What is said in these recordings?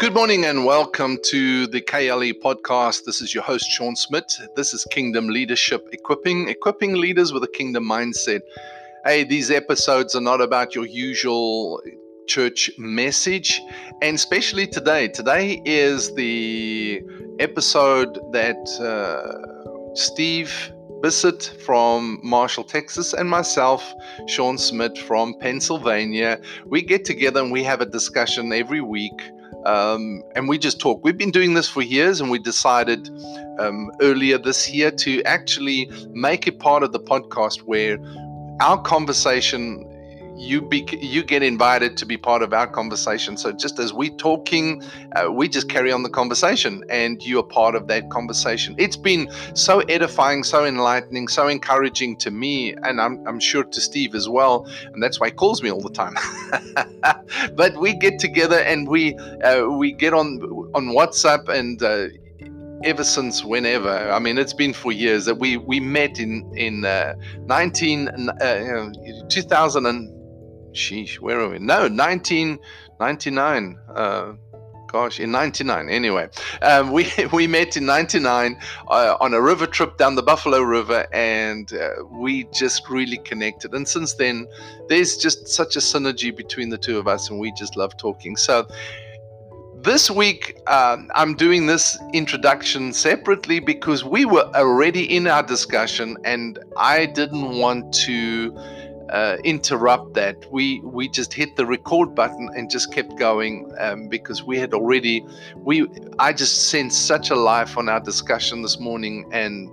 Good morning and welcome to the KLE podcast. This is your host, Sean Smith. This is Kingdom Leadership Equipping, equipping leaders with a kingdom mindset. Hey, these episodes are not about your usual church message, and especially today. Today is the episode that uh, Steve Bissett from Marshall, Texas, and myself, Sean Smith from Pennsylvania, we get together and we have a discussion every week um, and we just talk. We've been doing this for years, and we decided um, earlier this year to actually make it part of the podcast where our conversation you be you get invited to be part of our conversation. So just as we're talking uh, we just carry on the conversation and you are part of that conversation. It's been so edifying so enlightening so encouraging to me and i'm, I'm sure to steve as well. And that's why he calls me all the time. But we get together and we uh, we get on on whatsapp and uh, ever since whenever. I mean, it's been for years that we we met in in uh, 19 uh, 2000 and sheesh, where are we? No, 1999. Uh, gosh, in 99. Anyway, um, we, we met in 99 uh, on a river trip down the Buffalo River, and uh, we just really connected. And since then, there's just such a synergy between the two of us, and we just love talking. So, this week, um, I'm doing this introduction separately because we were already in our discussion, and I didn't want to uh, interrupt that. We we just hit the record button and just kept going um, because we had already we I just sensed such a life on our discussion this morning and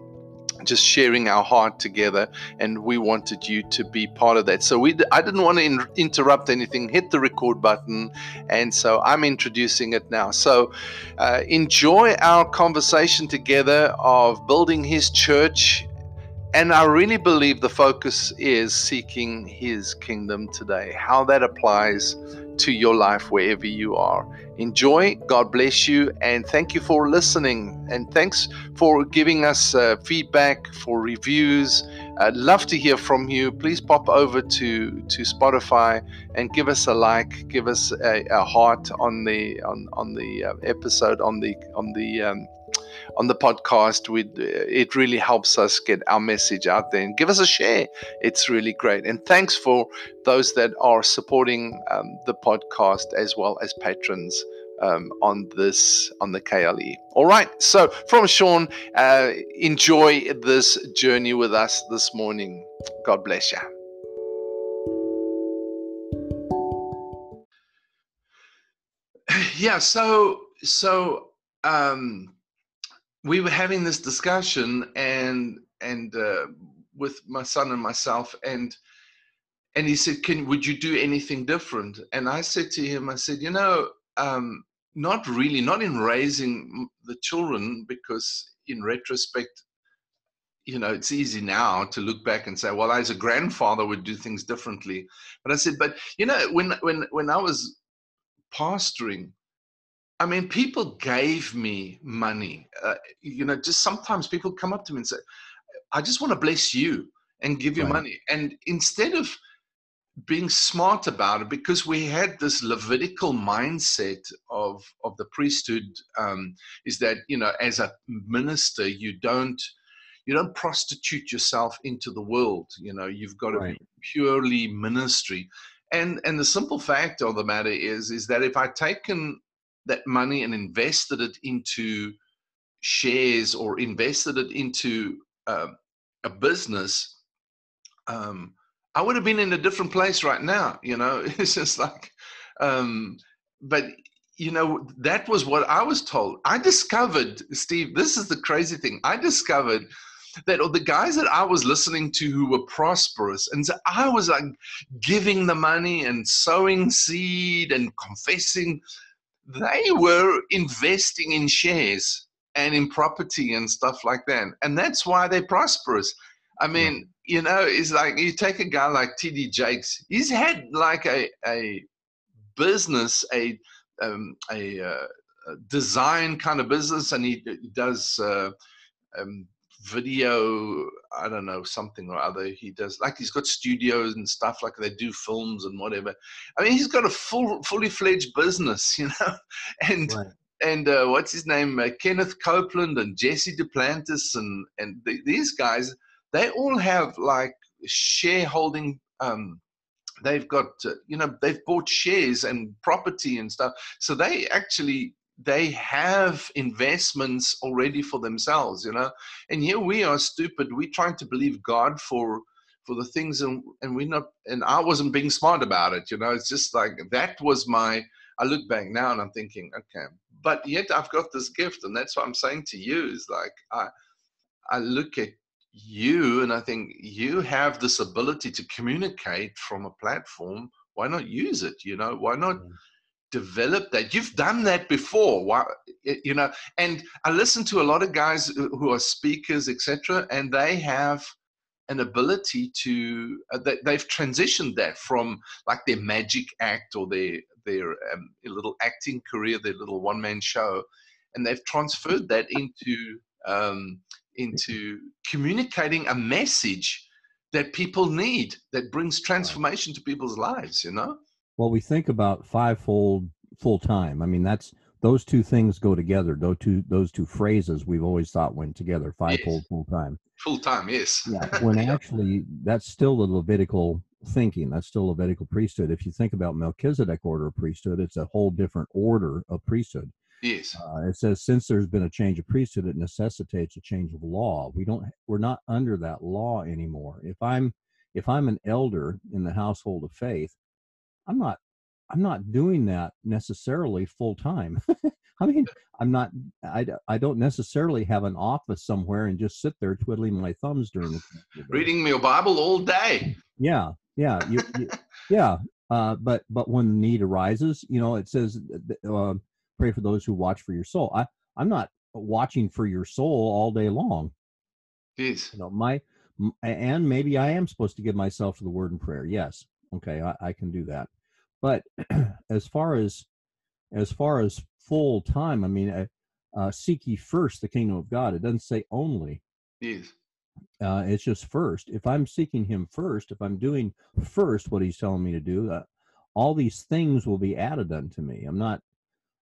just sharing our heart together and we wanted you to be part of that so we i didn't want to in, interrupt anything hit the record button and so i'm introducing it now so uh, enjoy our conversation together of building his church and I really believe the focus is seeking His kingdom today, how that applies to your life wherever you are. Enjoy. God bless you. And thank you for listening. And thanks for giving us uh, feedback, for reviews. I'd love to hear from you. Please pop over to, to Spotify and give us a like, give us a, a heart on the on, on the uh, episode on the on the um, on the podcast. We it really helps us get our message out there and give us a share. It's really great. And thanks for those that are supporting um, the podcast as well as patrons. Um, on this on the KLE. All right. So from Sean, uh, enjoy this journey with us this morning. God bless you. Yeah. So so um, we were having this discussion and and uh, with my son and myself and and he said can would you do anything different? And i said to him i said you know um, not really not in raising the children because in retrospect you know it's easy now to look back and say well as a grandfather would do things differently but i said but you know when when when i was pastoring I mean, people gave me money. Uh, you know, just sometimes people come up to me and say, I just want to bless you and give you right. money. And instead of being smart about it, because we had this Levitical mindset of, of the priesthood, um, is that, you know, as a minister, you don't you don't prostitute yourself into the world. You know, you've got to right. be purely ministry. And and the simple fact of the matter is is that if I'd taken that money and invested it into shares or invested it into uh, a business, um, I would have been in a different place right now. You know, it's just like, um, but you know, that was what I was told. I discovered, Steve, this is the crazy thing. I discovered that the guys that I was listening to who were prosperous, and so I was like giving the money and sowing seed and confessing they were investing in shares and in property and stuff like that. And that's why they're prosperous. I mean, yeah. you know, it's like you take a guy like TD Jakes, he's had like a, a business, a, um, a, uh, design kind of business, and he, does uh, um, video i don't know something or other he does like he's got studios and stuff like they do films and whatever. I mean he's got a full fully fledged business you know? And right. and uh, what's his name? Uh, kenneth copeland and jesse duplantis and and the, these guys they all have like shareholding um they've got uh, you know they've bought shares and property and stuff. So they actually they have investments already for themselves you know? And here we are stupid. We're trying to believe god for for the things and and we're not and i wasn't being smart about it you know? It's just like that was my i look back now and i'm thinking okay but yet i've got this gift and that's what i'm saying to you is like i i look at you and i think you have this ability to communicate from a platform. Why not use it you know? Why not mm develop that. You've done that before. Why you know and i listen to a lot of guys who are speakers etc and they have an ability to uh, they, have transitioned that from like their magic act or their their um, little acting career their little one man show and they've transferred that into um, into communicating a message that people need that brings transformation to people's lives you know well, we think about fivefold full time. I mean, that's those two things go together. Those two those two phrases we've always thought went together. Fivefold yes. full time. Full time, yes. Yeah. When actually that's still the Levitical thinking. That's still Levitical priesthood. If you think about Melchizedek order of priesthood, it's a whole different order of priesthood. Yes. Uh, it says since there's been a change of priesthood, it necessitates a change of law. We don't. We're not under that law anymore. If I'm if I'm an elder in the household of faith, I'm not I'm not doing that necessarily full time. I mean, I'm not I, I don't necessarily have an office somewhere and just sit there twiddling my thumbs during the reading your Bible all day. Yeah, yeah, you, you, yeah. Uh, but but when the need arises, you know, it says, uh, "Pray for those who watch for your soul." I I'm not watching for your soul all day long. Yes. You know, my and maybe I am supposed to give myself to the word and prayer. Yes, okay, I, I can do that. But as far as as far as full time, I mean, uh, uh, seek ye first the kingdom of God. It doesn't say only. Yes. Uh, it's just first. If I'm seeking Him first, if I'm doing first what He's telling me to do, uh, all these things will be added unto me. I'm not.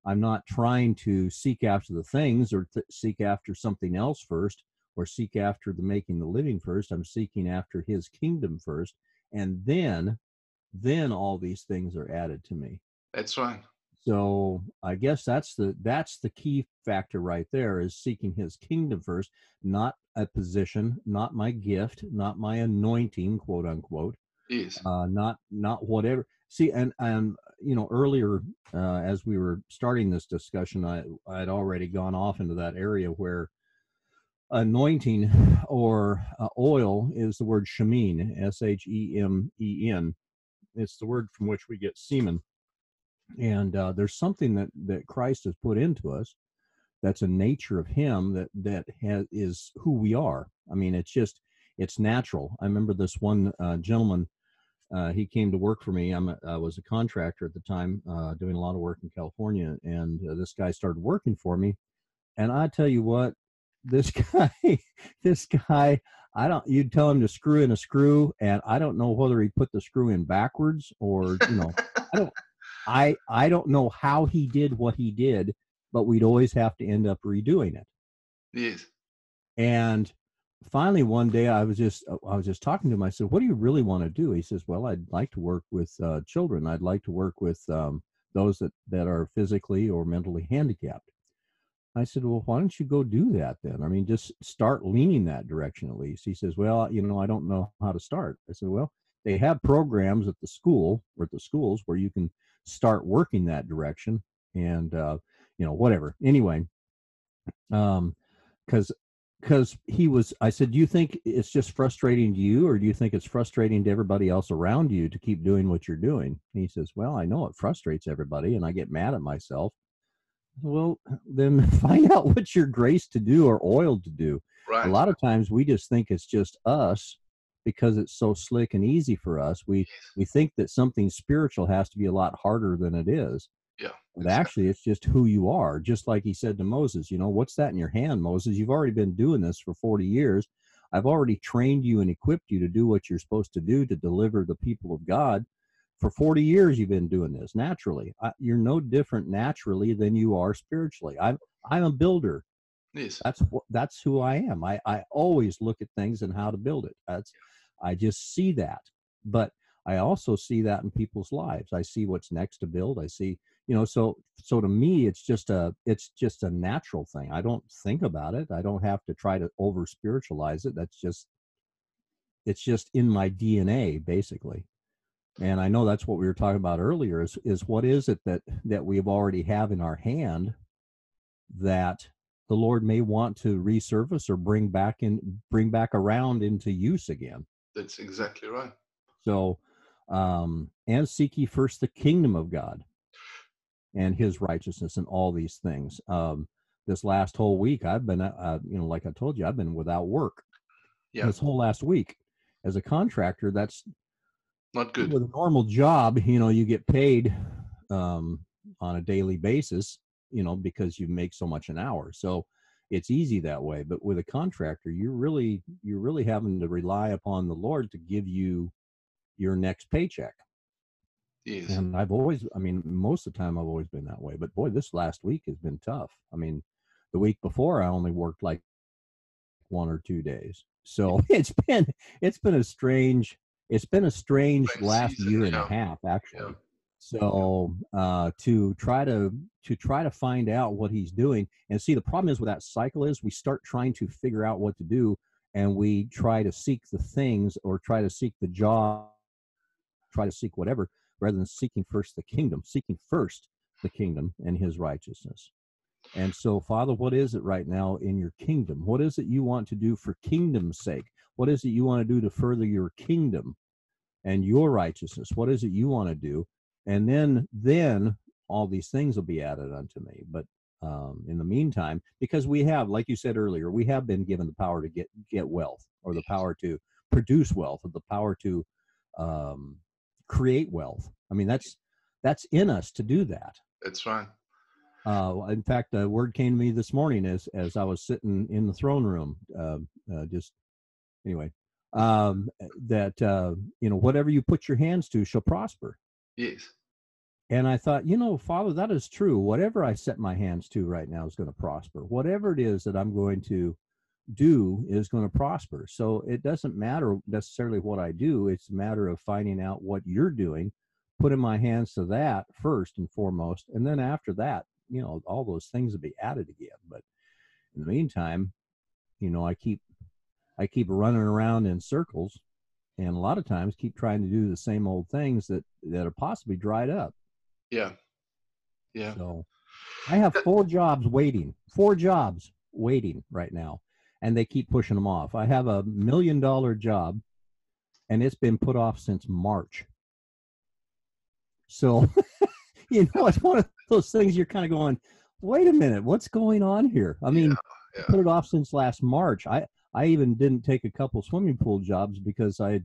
I'm not trying to seek after the things or th- seek after something else first or seek after the making the living first. I'm seeking after His kingdom first, and then then all these things are added to me. That's right so i guess that's the that's the key factor right there is seeking his kingdom first not a position not my gift not my anointing quote unquote yes. uh not not whatever. See and and you know earlier uh as we were starting this discussion i i'd already gone off into that area where anointing or uh, oil is the word shemen s-h-e-m-e-n it's the word from which we get semen. And uh, there's something that that Christ has put into us that's a nature of Him that that has, is who we are. I mean, it's just it's natural. I remember this one uh, gentleman. Uh, he came to work for me. I'm a, I was a contractor at the time, uh, doing a lot of work in California, and uh, this guy started working for me. And I tell you what, this guy, this guy, I don't. You'd tell him to screw in a screw, and I don't know whether he put the screw in backwards or you know. I don't. I I don't know how he did what he did, but we'd always have to end up redoing it. Yes. And finally, one day, I was just I was just talking to him. I said, "What do you really want to do?" He says, "Well, I'd like to work with uh, children. I'd like to work with um, those that that are physically or mentally handicapped." I said, well, why don't you go do that then? I mean, just start leaning that direction at least. He says, well, you know, I don't know how to start. I said, well, they have programs at the school or at the schools where you can start working that direction and, uh, you know, whatever. Anyway, um, cause, cause he was, I said, do you think it's just frustrating to you or do you think it's frustrating to everybody else around you to keep doing what you're doing? And he says, well, I know it frustrates everybody and I get mad at myself well, then find out what you're graced to do or oiled to do. Right. A lot of times we just think it's just us because it's so slick and easy for us. We we think that something spiritual has to be a lot harder than it is. Yeah. But actually, it's just who you are. Just like he said to Moses, you know, what's that in your hand, Moses? You've already been doing this for 40 years. I've already trained you and equipped you to do what you're supposed to do to deliver the people of God. For 40 years, you've been doing this naturally. I, you're no different naturally than you are spiritually. I'm I'm a builder. Yes. That's what that's who I am. I I always look at things and how to build it. That's I just see that. But I also see that in people's lives. I see what's next to build. I see, you know, so so to me it's just a it's just a natural thing. I don't think about it. I don't have to try to over spiritualize it. That's just it's just in my DNA basically. And I know that's what we were talking about earlier is is what is it that that we have already have in our hand that the Lord may want to resurface or bring back in bring back around into use again. That's exactly right. So um, and seek ye first the kingdom of God and his righteousness and all these things. Um, this last whole week, I've been, uh, uh, you know, like I told you, I've been without work. Yeah. This whole last week, as a contractor, that's not good. With a normal job, you know, you get paid um, on a daily basis, you know, because you make so much an hour. So it's easy that way. But with a contractor, you're really, you're really having to rely upon the Lord to give you your next paycheck. Yes. And I've always, I mean, most of the time I've always been that way. But boy, this last week has been tough. I mean, the week before I only worked like one or two days. So it's been it's been a strange it's been a strange last season, year yeah. and a half actually. Yeah. So uh, to try to to try to find out what he's doing and see the problem is with that cycle is we start trying to figure out what to do and we try to seek the things or try to seek the job try to seek whatever rather than seeking first the kingdom, seeking first the kingdom and his righteousness. And so, Father, what is it right now in your kingdom? What is it you want to do for kingdom's sake? What is it you want to do to further your kingdom and your righteousness? What is it you want to do? And then, then all these things will be added unto me. But um, in the meantime, because we have, like you said earlier, we have been given the power to get get wealth, or the power to produce wealth, or the power to um, create wealth. I mean, that's that's in us to do that. That's right. Uh, in fact, a word came to me this morning as as I was sitting in the throne room. Uh, uh, just anyway, um, that uh, you know, whatever you put your hands to shall prosper. Yes. And I thought, you know, Father, that is true. Whatever I set my hands to right now is going to prosper. Whatever it is that I'm going to do is going to prosper. So it doesn't matter necessarily what I do. It's a matter of finding out what you're doing, putting my hands to that first and foremost. And then after that, you know, all those things will be added again. But in the meantime, you know, I keep, I keep running around in circles and a lot of times keep trying to do the same old things that, that are possibly dried up. Yeah. Yeah. So I have four jobs waiting, four jobs waiting right now and they keep pushing them off. I have a million dollar job and it's been put off since March. So, you know, it's one of those things you're kind of going, wait a minute, what's going on here? I mean, yeah, yeah. put it off since last March. I, I even didn't take a couple swimming pool jobs because I,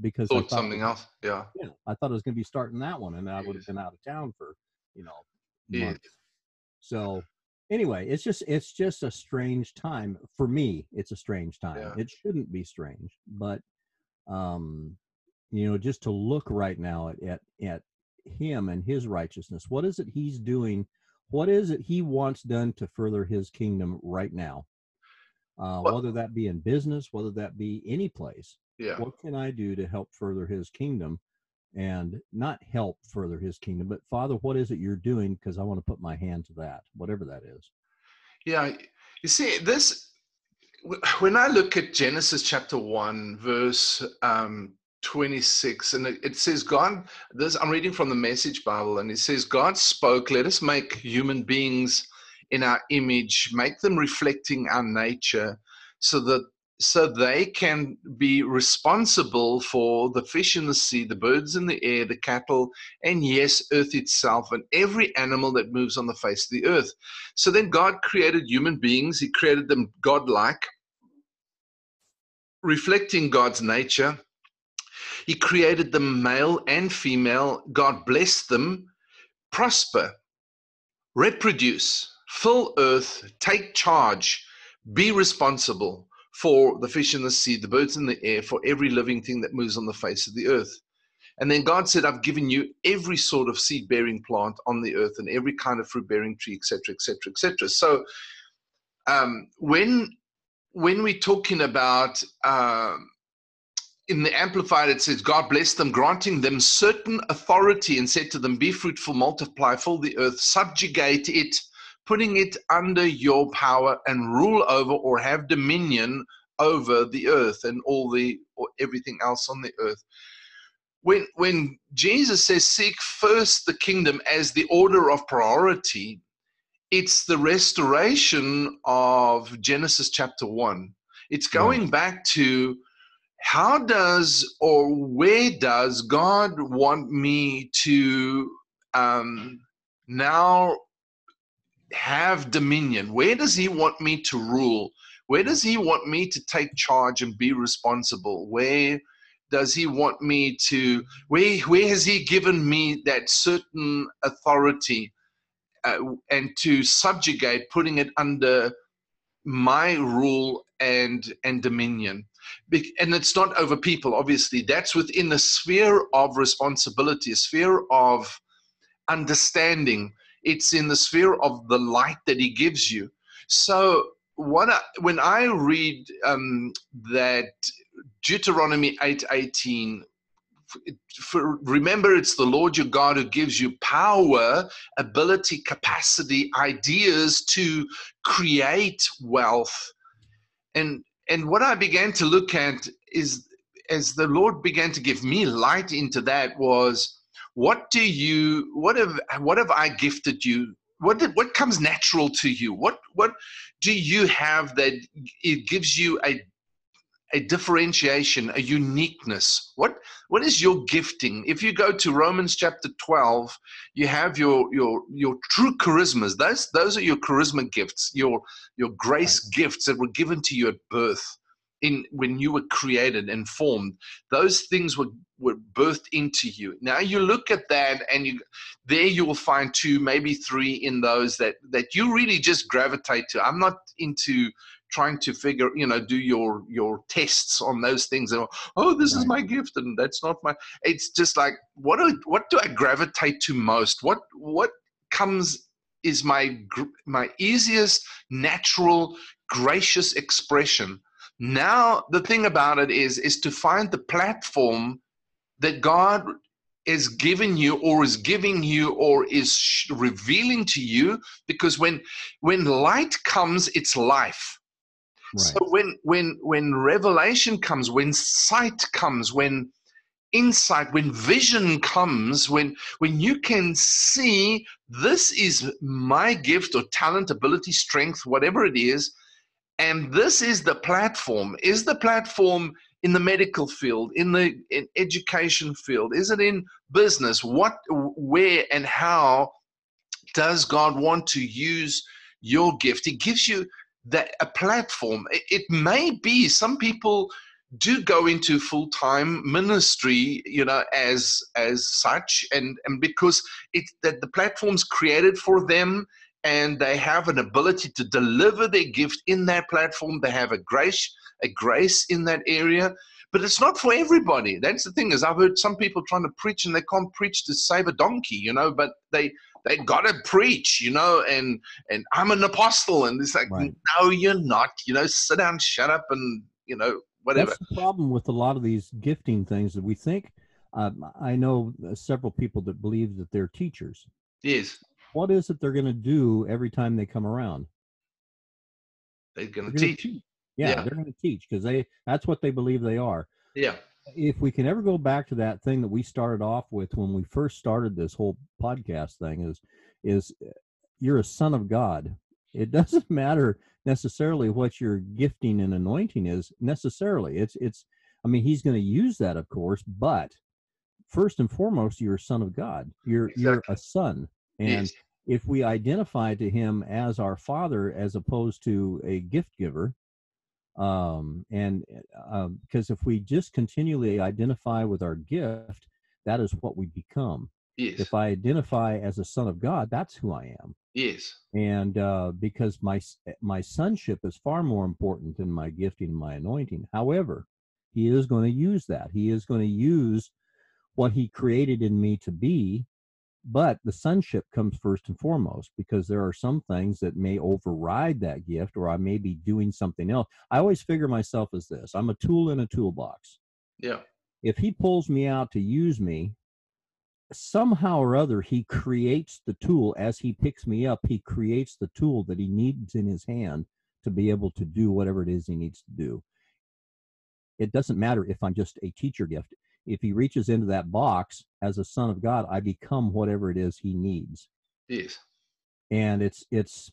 because thought, I thought something else. Yeah. Yeah. I thought I was going to be starting that one and I would have been out of town for, you know, months. So anyway it's just it's just a strange time for me it's a strange time yeah. it shouldn't be strange but um you know just to look right now at, at at him and his righteousness what is it he's doing what is it he wants done to further his kingdom right now uh, whether that be in business whether that be any place yeah. what can i do to help further his kingdom? And not help further his kingdom but father what is it you're doing? Because i want to put my hand to that whatever that is. Yeah you see this when i look at genesis chapter 1 verse um, 26 and it, says god this i'm reading from the message bible and it says god spoke let us make human beings in our image make them reflecting our nature so that so they can be responsible for the fish in the sea, the birds in the air, the cattle, and yes, earth itself, and every animal that moves on the face of the earth. So then God created human beings, He created them godlike, reflecting God's nature. He created them male and female. God blessed them, prosper reproduce, fill earth, take charge, be responsible for the fish in the sea, the birds in the air, for every living thing that moves on the face of the earth. And then God said, I've given you every sort of seed bearing plant on the earth and every kind of fruit bearing tree, etc., etc., etc. So um, when when we're talking about um, in the Amplified, it says, God blessed them, granting them certain authority and said to them, Be fruitful, multiply, fill the earth, subjugate it, putting it under your power and rule over or have dominion over the earth and all the or everything else on the earth. When when Jesus says seek first the kingdom as the order of priority, it's the restoration of Genesis chapter 1. It's going back to how does or where does God want me to um, now have dominion? Where does He want me to rule? Where does He want me to take charge and be responsible? Where does He want me to? Where Where has He given me that certain authority uh, and to subjugate, putting it under my rule and and dominion? and it's not over people obviously that's within the sphere of responsibility a sphere of understanding it's in the sphere of the light that he gives you. So what I, when i read um, that deuteronomy 8 18 for, remember it's the lord your god who gives you power ability capacity ideas to create wealth. And and what I began to look at is as the Lord began to give me light into that was what do you what have what have I gifted you what did, what comes natural to you what what do you have that it gives you a a differentiation, a uniqueness. What what is your gifting? If you go to Romans chapter 12, you have your your your true charismas. Those those are your charisma gifts, your your grace right. gifts that were given to you at birth. In when you were created and formed, those things were were birthed into you. Now you look at that, and you there you will find two, maybe three in those that that you really just gravitate to. I'm not into trying to figure you know do your your tests on those things and oh this right. is my gift and that's not my it's just like what do what do i gravitate to most what what comes is my my easiest natural gracious expression now the thing about it is is to find the platform that god is giving you or is giving you or is revealing to you because when when light comes it's life. So when when when revelation comes, when sight comes, when insight, when vision comes, when when you can see this is my gift or talent, ability, strength, whatever it is, and this is the platform. Is the platform in the medical field, in the in education field? Is it in business? What, where, and how does God want to use your gift? He gives you that a platform. It, it may be some people do go into full-time ministry you know as as such and and because it's that the platform's created for them and they have an ability to deliver their gift in that platform they have a grace a grace in that area but it's not for everybody that's the thing is i've heard some people trying to preach and they can't preach to save a donkey you know but they they gotta preach, you know, and and I'm an apostle, and it's like, right. no, you're not. You know, sit down, shut up, and you know, whatever. That's the problem with a lot of these gifting things that we think. Um, I know several people that believe that they're teachers. Yes. What is it they're going to do every time they come around? They're going to teach. teach. Yeah, yeah, they're going to teach because they that's what they believe they are. Yeah if we can ever go back to that thing that we started off with when we first started this whole podcast thing is is uh, you're a son of god it doesn't matter necessarily what your gifting and anointing is necessarily it's it's i mean he's going to use that of course but first and foremost you're a son of god you're exactly. you're a son and yes. if we identify to him as our father as opposed to a gift giver um, and because uh, if we just continually identify with our gift that is what we become Yes. If I identify as a son of God, that's who I am. Yes. And uh, because my my sonship is far more important than my gifting my anointing. However, He is going to use that. He is going to use what He created in me to be. But the sonship comes first and foremost because there are some things that may override that gift, or I may be doing something else. I always figure myself as this I'm a tool in a toolbox. Yeah. If He pulls me out to use me, somehow or other he creates the tool as he picks me up he creates the tool that he needs in his hand to be able to do whatever it is he needs to do it doesn't matter if i'm just a teacher gift if he reaches into that box as a son of god i become whatever it is he needs yes and it's it's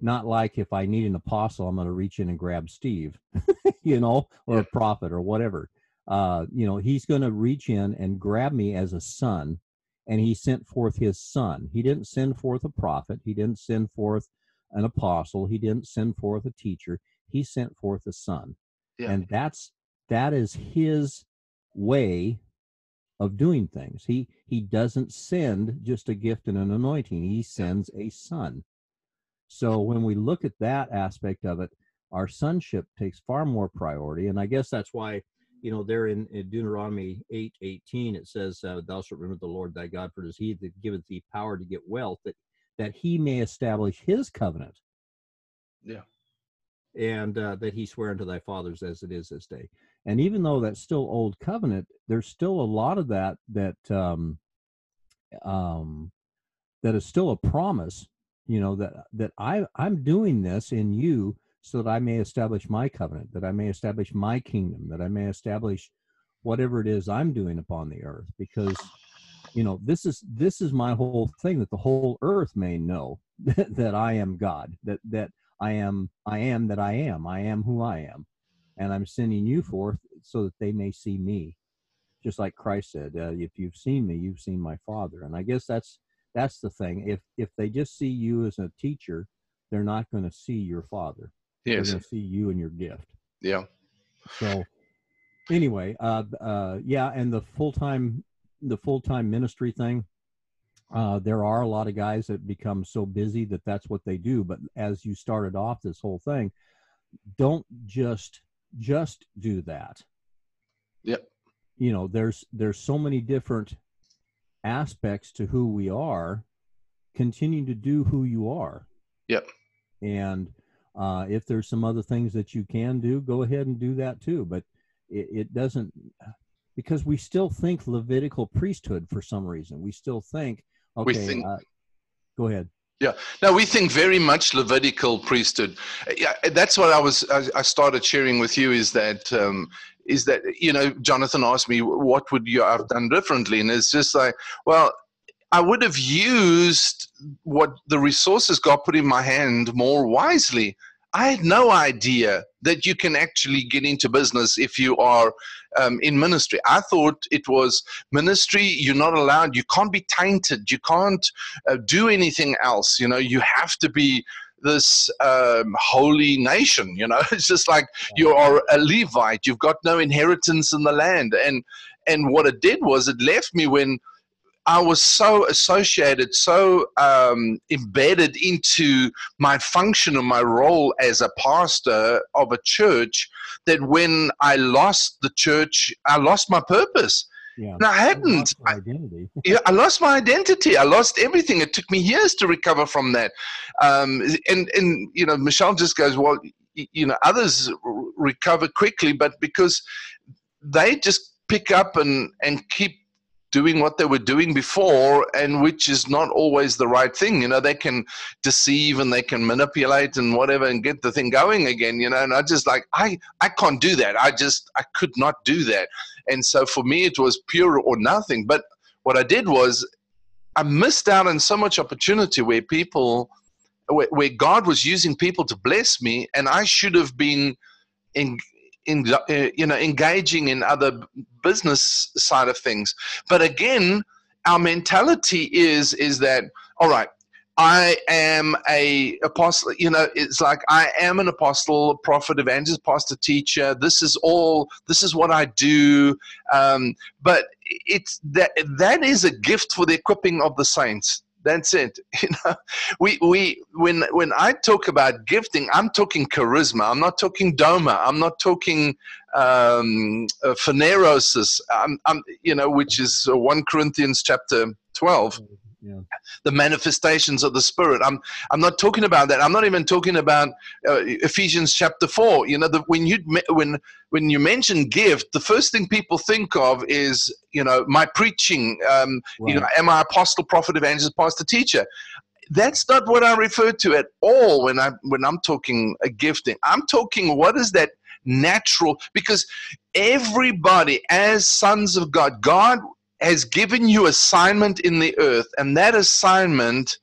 not like if i need an apostle i'm going to reach in and grab steve you know or Yeah. a prophet or whatever uh you know he's going to reach in and grab me as a son and he sent forth his son. He didn't send forth a prophet, he didn't send forth an apostle, he didn't send forth a teacher. He sent forth a son. Yeah. And that's that is his way of doing things. He he doesn't send just a gift and an anointing. He sends a son. So when we look at that aspect of it, our sonship takes far more priority. And I guess that's why you know, there in, in Deuteronomy 8 18, it says, uh, Thou shalt remember the Lord thy God, for it is he that giveth thee power to get wealth, that, that he may establish his covenant. Yeah. And uh, that he sware unto thy fathers as it is this day. And even though that's still old covenant, there's still a lot of that that um, um, that is still a promise. You know that that I I'm doing this in you so that I may establish my covenant, that I may establish my kingdom, that I may establish whatever it is I'm doing upon the earth. Because, you know, this is this is my whole thing that the whole earth may know that, that I am God, that that I am I am that I am, I am who I am, and I'm sending you forth so that they may see me, just like Christ said, uh, "If you've seen me, you've seen my Father." And I guess that's that's the thing. If if they just see you as a teacher, they're not going to see your Father they're going to see you and your gift. Yeah. So anyway, uh, uh, yeah, and the full time, the full time ministry thing. Uh, there are a lot of guys that become so busy that that's what they do. But as you started off this whole thing, don't just just do that. Yep. You know, there's there's so many different aspects to who we are. Continue to do who you are. Yep. And uh, if there's some other things that you can do, go ahead and do that too. But it, it doesn't, because we still think Levitical priesthood for some reason. We still think, okay, think- uh, go ahead. No, we think very much Levitical priesthood. Yeah, that's what I was. I, I started sharing with you is that um, is that you know Jonathan asked me what would you have done differently, and it's just like, well, I would have used what the resources God put in my hand more wisely. I had no idea that you can actually get into business if you are um, in ministry. I thought it was ministry. You're not allowed. You can't be tainted. You can't uh, do anything else. You know, you have to be this um, holy nation. You know, it's just like you are a Levite. You've got no inheritance in the land. And and what it did was it left me when I was so associated, so um, embedded into my function and my role as a pastor of a church that when I lost the church, I lost my purpose. Yeah. And I hadn't. Our identity. yeah, I lost my identity. I lost everything. It took me years to recover from that. Um, and and you know, Michelle just goes, well, you know, others r- recover quickly, but because they just pick up and and keep doing what they were doing before and which is not always the right thing. You know they can deceive and they can manipulate and whatever and get the thing going again you know and i just like i i can't do that. I just i could not do that. And so for me it was pure or nothing. But what i did was i missed out on so much opportunity where people where, where god was using people to bless me and i should have been in in, uh, you know engaging in other business side of things but again our mentality is is that all right I am a apostle. You know, it's like I am an apostle, prophet, evangelist, pastor, teacher. This is all. This is what I do. Um, but it's that that is a gift for the equipping of the saints. That's it. You know, we we when when I talk about gifting, I'm talking charisma. I'm not talking doma. I'm not talking um, uh, phanerosis. I'm, I'm you know, which is one Corinthians chapter twelve yeah. the manifestations of the spirit. I'm i'm not talking about that. I'm not even talking about uh, ephesians chapter 4 you know the, when you when when you mention gift the first thing people think of is you know my preaching um, right. you know am i apostle prophet evangelist pastor teacher? That's not what i refer to at all when i when i'm talking a gifting. I'm talking what is that natural because everybody as sons of god god has given you assignment in the earth, and that assignment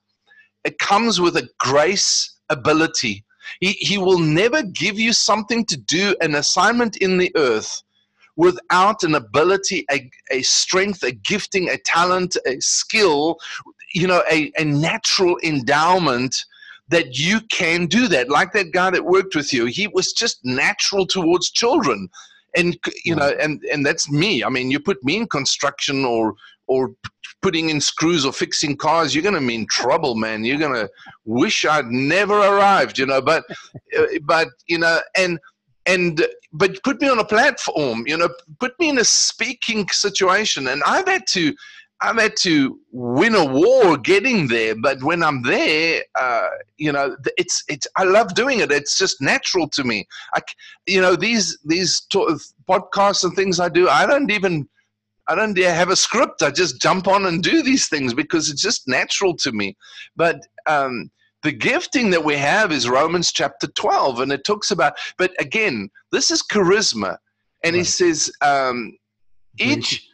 it comes with a grace ability. He, he will never give you something to do, an assignment in the earth, without an ability, a, a strength, a gifting, a talent, a skill, you know, a, a natural endowment that you can do that. Like that guy that worked with you, he was just natural towards children and you know and and that's me. I mean you put me in construction or or putting in screws or fixing cars you're going to be in trouble man. You're going to wish i'd never arrived you know but uh, but you know and and but put me on a platform you know put me in a speaking situation. And i've had to I've had to win a war getting there, but when I'm there, uh, you know, it's it's. I love doing it. It's just natural to me. I, you know, these these to- podcasts and things I do, I don't even, I don't have a script. I just jump on and do these things because it's just natural to me. But um, the gifting that we have is Romans chapter 12, and it talks about. But again, this is charisma, and right. he says um, each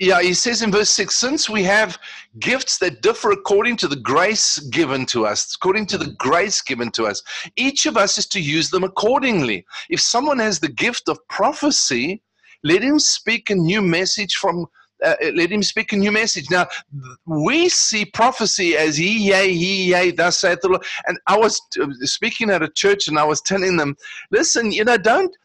yeah, he says in verse 6 since we have gifts that differ according to the grace given to us, according to the grace given to us, each of us is to use them accordingly. If someone has the gift of prophecy, let him speak a new message from. Uh, let him speak a new message. Now, we see prophecy as he, yea, he, yea, thus saith the Lord. And I was uh, speaking at a church and I was telling them, listen, you know, don't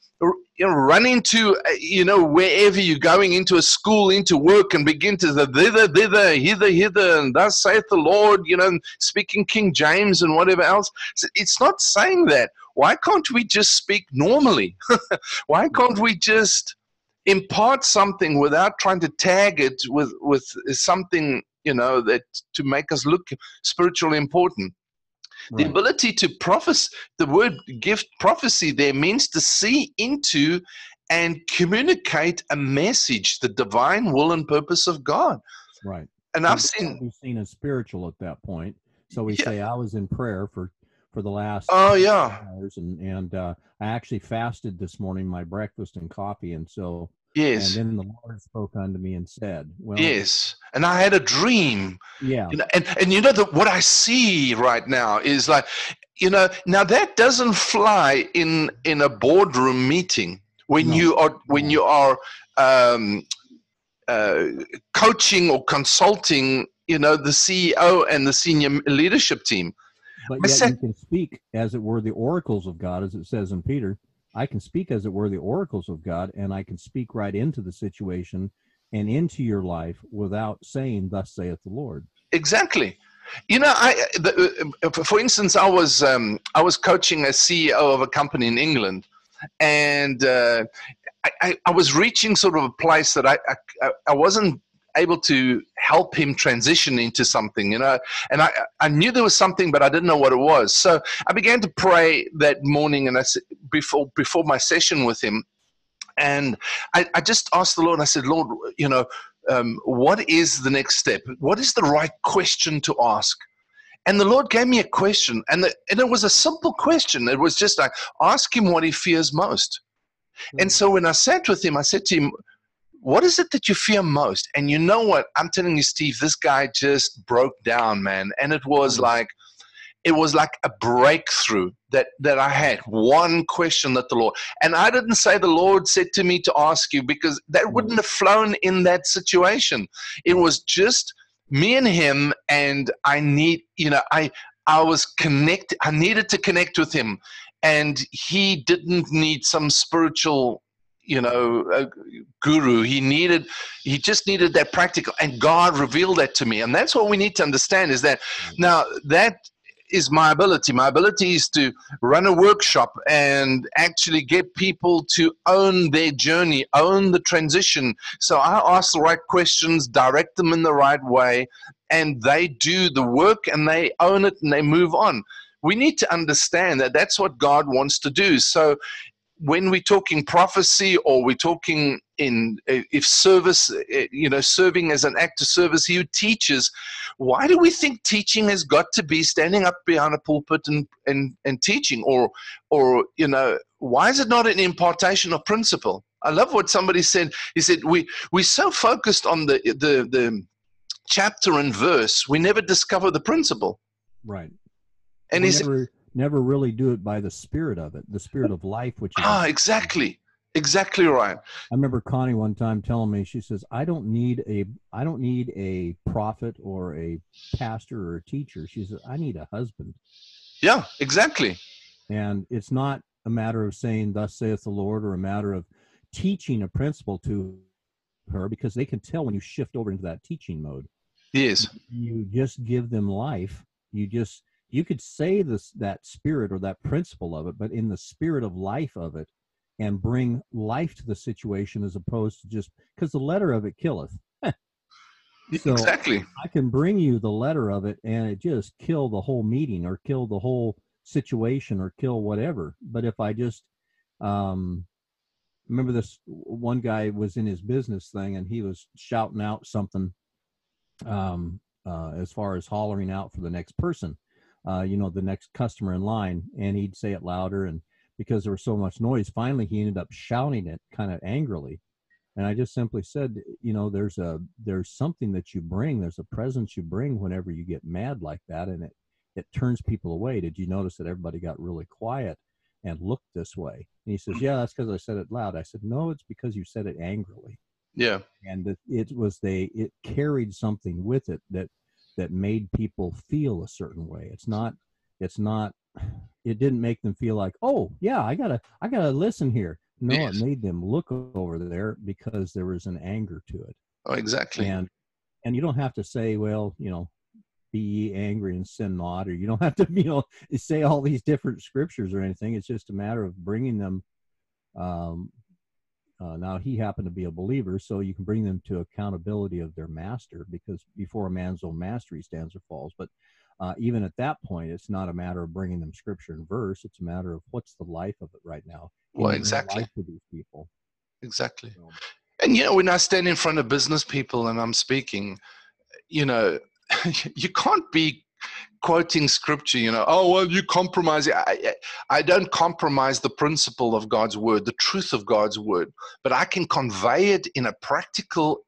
you know, run into, uh, you know, wherever you're going into a school, into work, and begin to the thither, thither, hither, hither, and thus saith the Lord, you know, speaking King James and whatever else. It's not saying that. Why can't we just speak normally? Why can't we just impart something without trying to tag it with, with something, you know, that to make us look spiritually important? Right. The ability to prophesy, the word gift prophecy there means to see into and communicate a message, the divine will and purpose of God. Right. And I've seen we've seen as spiritual at that point. So we yeah. say I was in prayer for for the last oh yeah hours and and uh, I actually fasted this morning my breakfast and coffee and so Yes. And then the Lord spoke unto me and said, Well Yes. And I had a dream. Yeah. You know, and, and you know that what I see right now is like, you know, now that doesn't fly in in a boardroom meeting when no. you are when you are um, uh, coaching or consulting, you know, the CEO and the senior leadership team. But yet said, you can speak as it were the oracles of God, as it says in Peter. I can speak as it were the oracles of God, and I can speak right into the situation and into your life without saying, "Thus saith the Lord." Exactly. You know, I, the, uh, for instance, I was um, I was coaching a CEO of a company in England, and uh, I, I, I, was reaching sort of a place that I, I, I wasn't able to help him transition into something, you know. And I, I knew there was something, but I didn't know what it was. So I began to pray that morning, and I said before before my session with him, and I, I just asked the Lord. I said, Lord, you know, um, what is the next step? What is the right question to ask? And the Lord gave me a question, and, the, and it was a simple question. It was just like, ask him what he fears most. And hmm. so when I sat with him, I said to him, what is it that you fear most? And you know what? I'm telling you, Steve, this guy just broke down, man. And it was mm-hmm. like, it was like a breakthrough that that I had. One question that the Lord, and I didn't say the Lord said to me to ask you because that mm-hmm. wouldn't have flown in that situation. It was just me and him, and I need, you know, I I was connect. I needed to connect with him, and he didn't need some spiritual you know guru. He needed he just needed that practical and god revealed that to me. And that's what we need to understand is that mm. now that is my ability. My ability is to run a workshop and actually get people to own their journey own the transition. So i ask the right questions direct them in the right way and they do the work and they own it and they move on. We need to understand that that's what God wants to do. So when we're talking prophecy or we're talking in eh, if service eh, you know serving as an act of service he teaches why do we think teaching has got to be standing up behind a pulpit and and, and teaching? Or or you know why is it not an impartation of principle? I love what somebody said. He said we we're so focused on the the the chapter and verse we never discover the principle. Right. And he's never, never really do it by the spirit of it, the spirit of life, which is ah exactly, exactly right. I remember Connie one time telling me, she says, "I don't need a, I don't need a prophet or a pastor or a teacher." She says, "I need a husband." Yeah, exactly. And it's not a matter of saying, "Thus saith the Lord," or a matter of teaching a principle to her, because they can tell when you shift over into that teaching mode. Yes. You just give them life. You just you could say this that spirit or that principle of it but in the spirit of life of it and bring life to the situation as opposed to just because the letter of it killeth. So exactly. I can bring you the letter of it and it just kill the whole meeting or kill the whole situation or kill whatever. But if i just um remember this one guy was in his business thing and he was shouting out something um uh, as far as hollering out for the next person uh, you know, the next customer in line, and he'd say it louder. And because there was so much noise, finally he ended up shouting it kind of angrily. And I just simply said, you know, there's a there's something that you bring, there's a presence you bring whenever you get mad like that, and it it turns people away. Did you notice that everybody got really quiet and looked this way? And he says, yeah, that's because I said it loud. I said, no, it's because you said it angrily. Yeah. And it, it was they it carried something with it that that made people feel a certain way. It's not it's not it didn't make them feel like, "Oh, yeah, I got to I got to listen here." No, yes. it made them look over there because there was an anger to it. Oh, exactly. And and you don't have to say, well, you know, be angry and sin not, or you don't have to, you know, say all these different scriptures or anything. It's just a matter of bringing them um, uh, now he happened to be a believer, so you can bring them to accountability of their master, because before a man's own mastery stands or falls. But uh, even at that point, it's not a matter of bringing them scripture and verse. It's a matter of what's the life of it right now. Well, exactly. for these people. Exactly. So, and you know, when I stand in front of business people and I'm speaking, you know, you can't be quoting scripture, you know, oh, well, you compromise. I, I don't compromise the principle of God's word, the truth of God's word, but I can convey it in a practical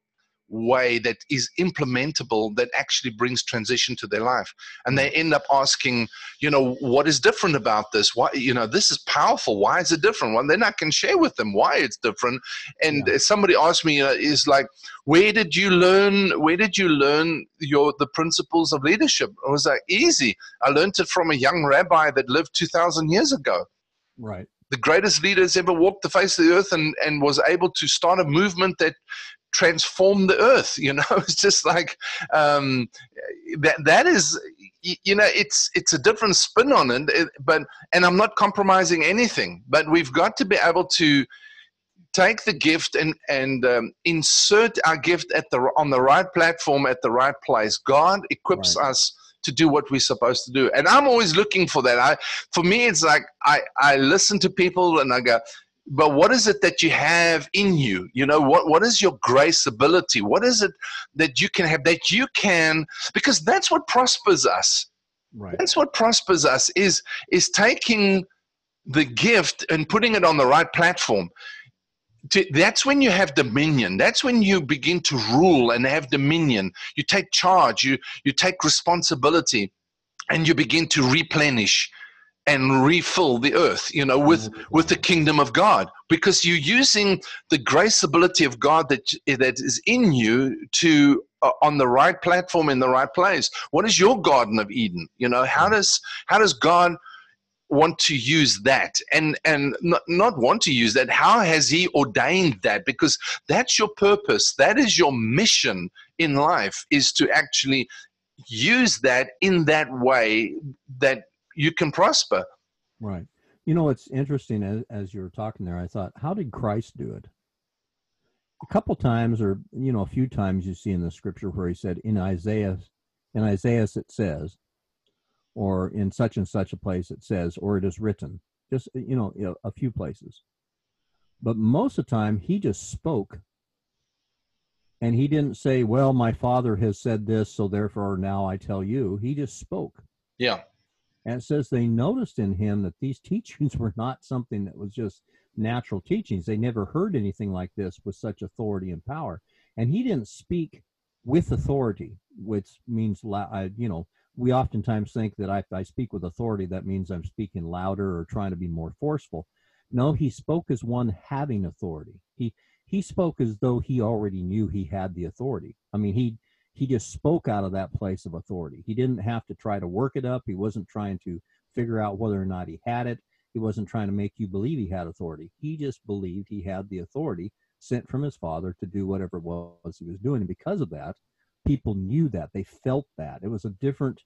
way that is implementable that actually brings transition to their life. And they end up asking you know what is different about this? Why you know this is powerful. Why is it different? Well then i can share with them why it's different. And yeah. somebody asked me uh, is like where did you learn where did you learn your the principles of leadership? I was like easy. I learned it from a young rabbi that lived 2000 years ago. Right. The greatest leaders ever walked the face of the earth and, and was able to start a movement that transform the earth you know? It's just like um, that that is you know it's it's a different spin on it but and i'm not compromising anything but we've got to be able to take the gift and and um, insert our gift at the on the right platform at the right place. God equips right. us to do what we're supposed to do and i'm always looking for that. I for me it's like i i listen to people and i go but what is it that you have in you? You know what what is your grace ability? What is it that you can have that you can because that's what prospers us. Right. That's what prospers us is is taking the gift and putting it on the right platform. To, that's when you have dominion. That's when you begin to rule and have dominion. You take charge you you take responsibility and you begin to replenish and refill the earth you know with with the kingdom of god. Because you're using the grace ability of god that that is in you to uh, on the right platform in the right place? What is your Garden of Eden? You know, how does how does God want to use that? And and not, not want to use that. How has he ordained that? Because that's your purpose. That is your mission in life is to actually use that in that way that you can prosper right you know it's interesting as, as you were talking there i thought how did christ do it a couple times or you know a few times you see in the scripture where he said in isaiah in isaiah it says or in such and such a place it says, or it is written. Just, you know, a few places. But most of the time, he just spoke. And he didn't say, well, my father has said this, so therefore now I tell you. He just spoke. Yeah. And it says they noticed in him that these teachings were not something that was just natural teachings. They never heard anything like this with such authority and power. And he didn't speak with authority, which means, you know, we oftentimes think that if I speak with authority, that means I'm speaking louder or trying to be more forceful. No, he spoke as one having authority. He he spoke as though he already knew he had the authority. I mean, he he just spoke out of that place of authority. He didn't have to try to work it up. He wasn't trying to figure out whether or not he had it. He wasn't trying to make you believe he had authority. He just believed he had the authority sent from his father to do whatever it was he was doing. And because of that, people knew that they felt that it was a different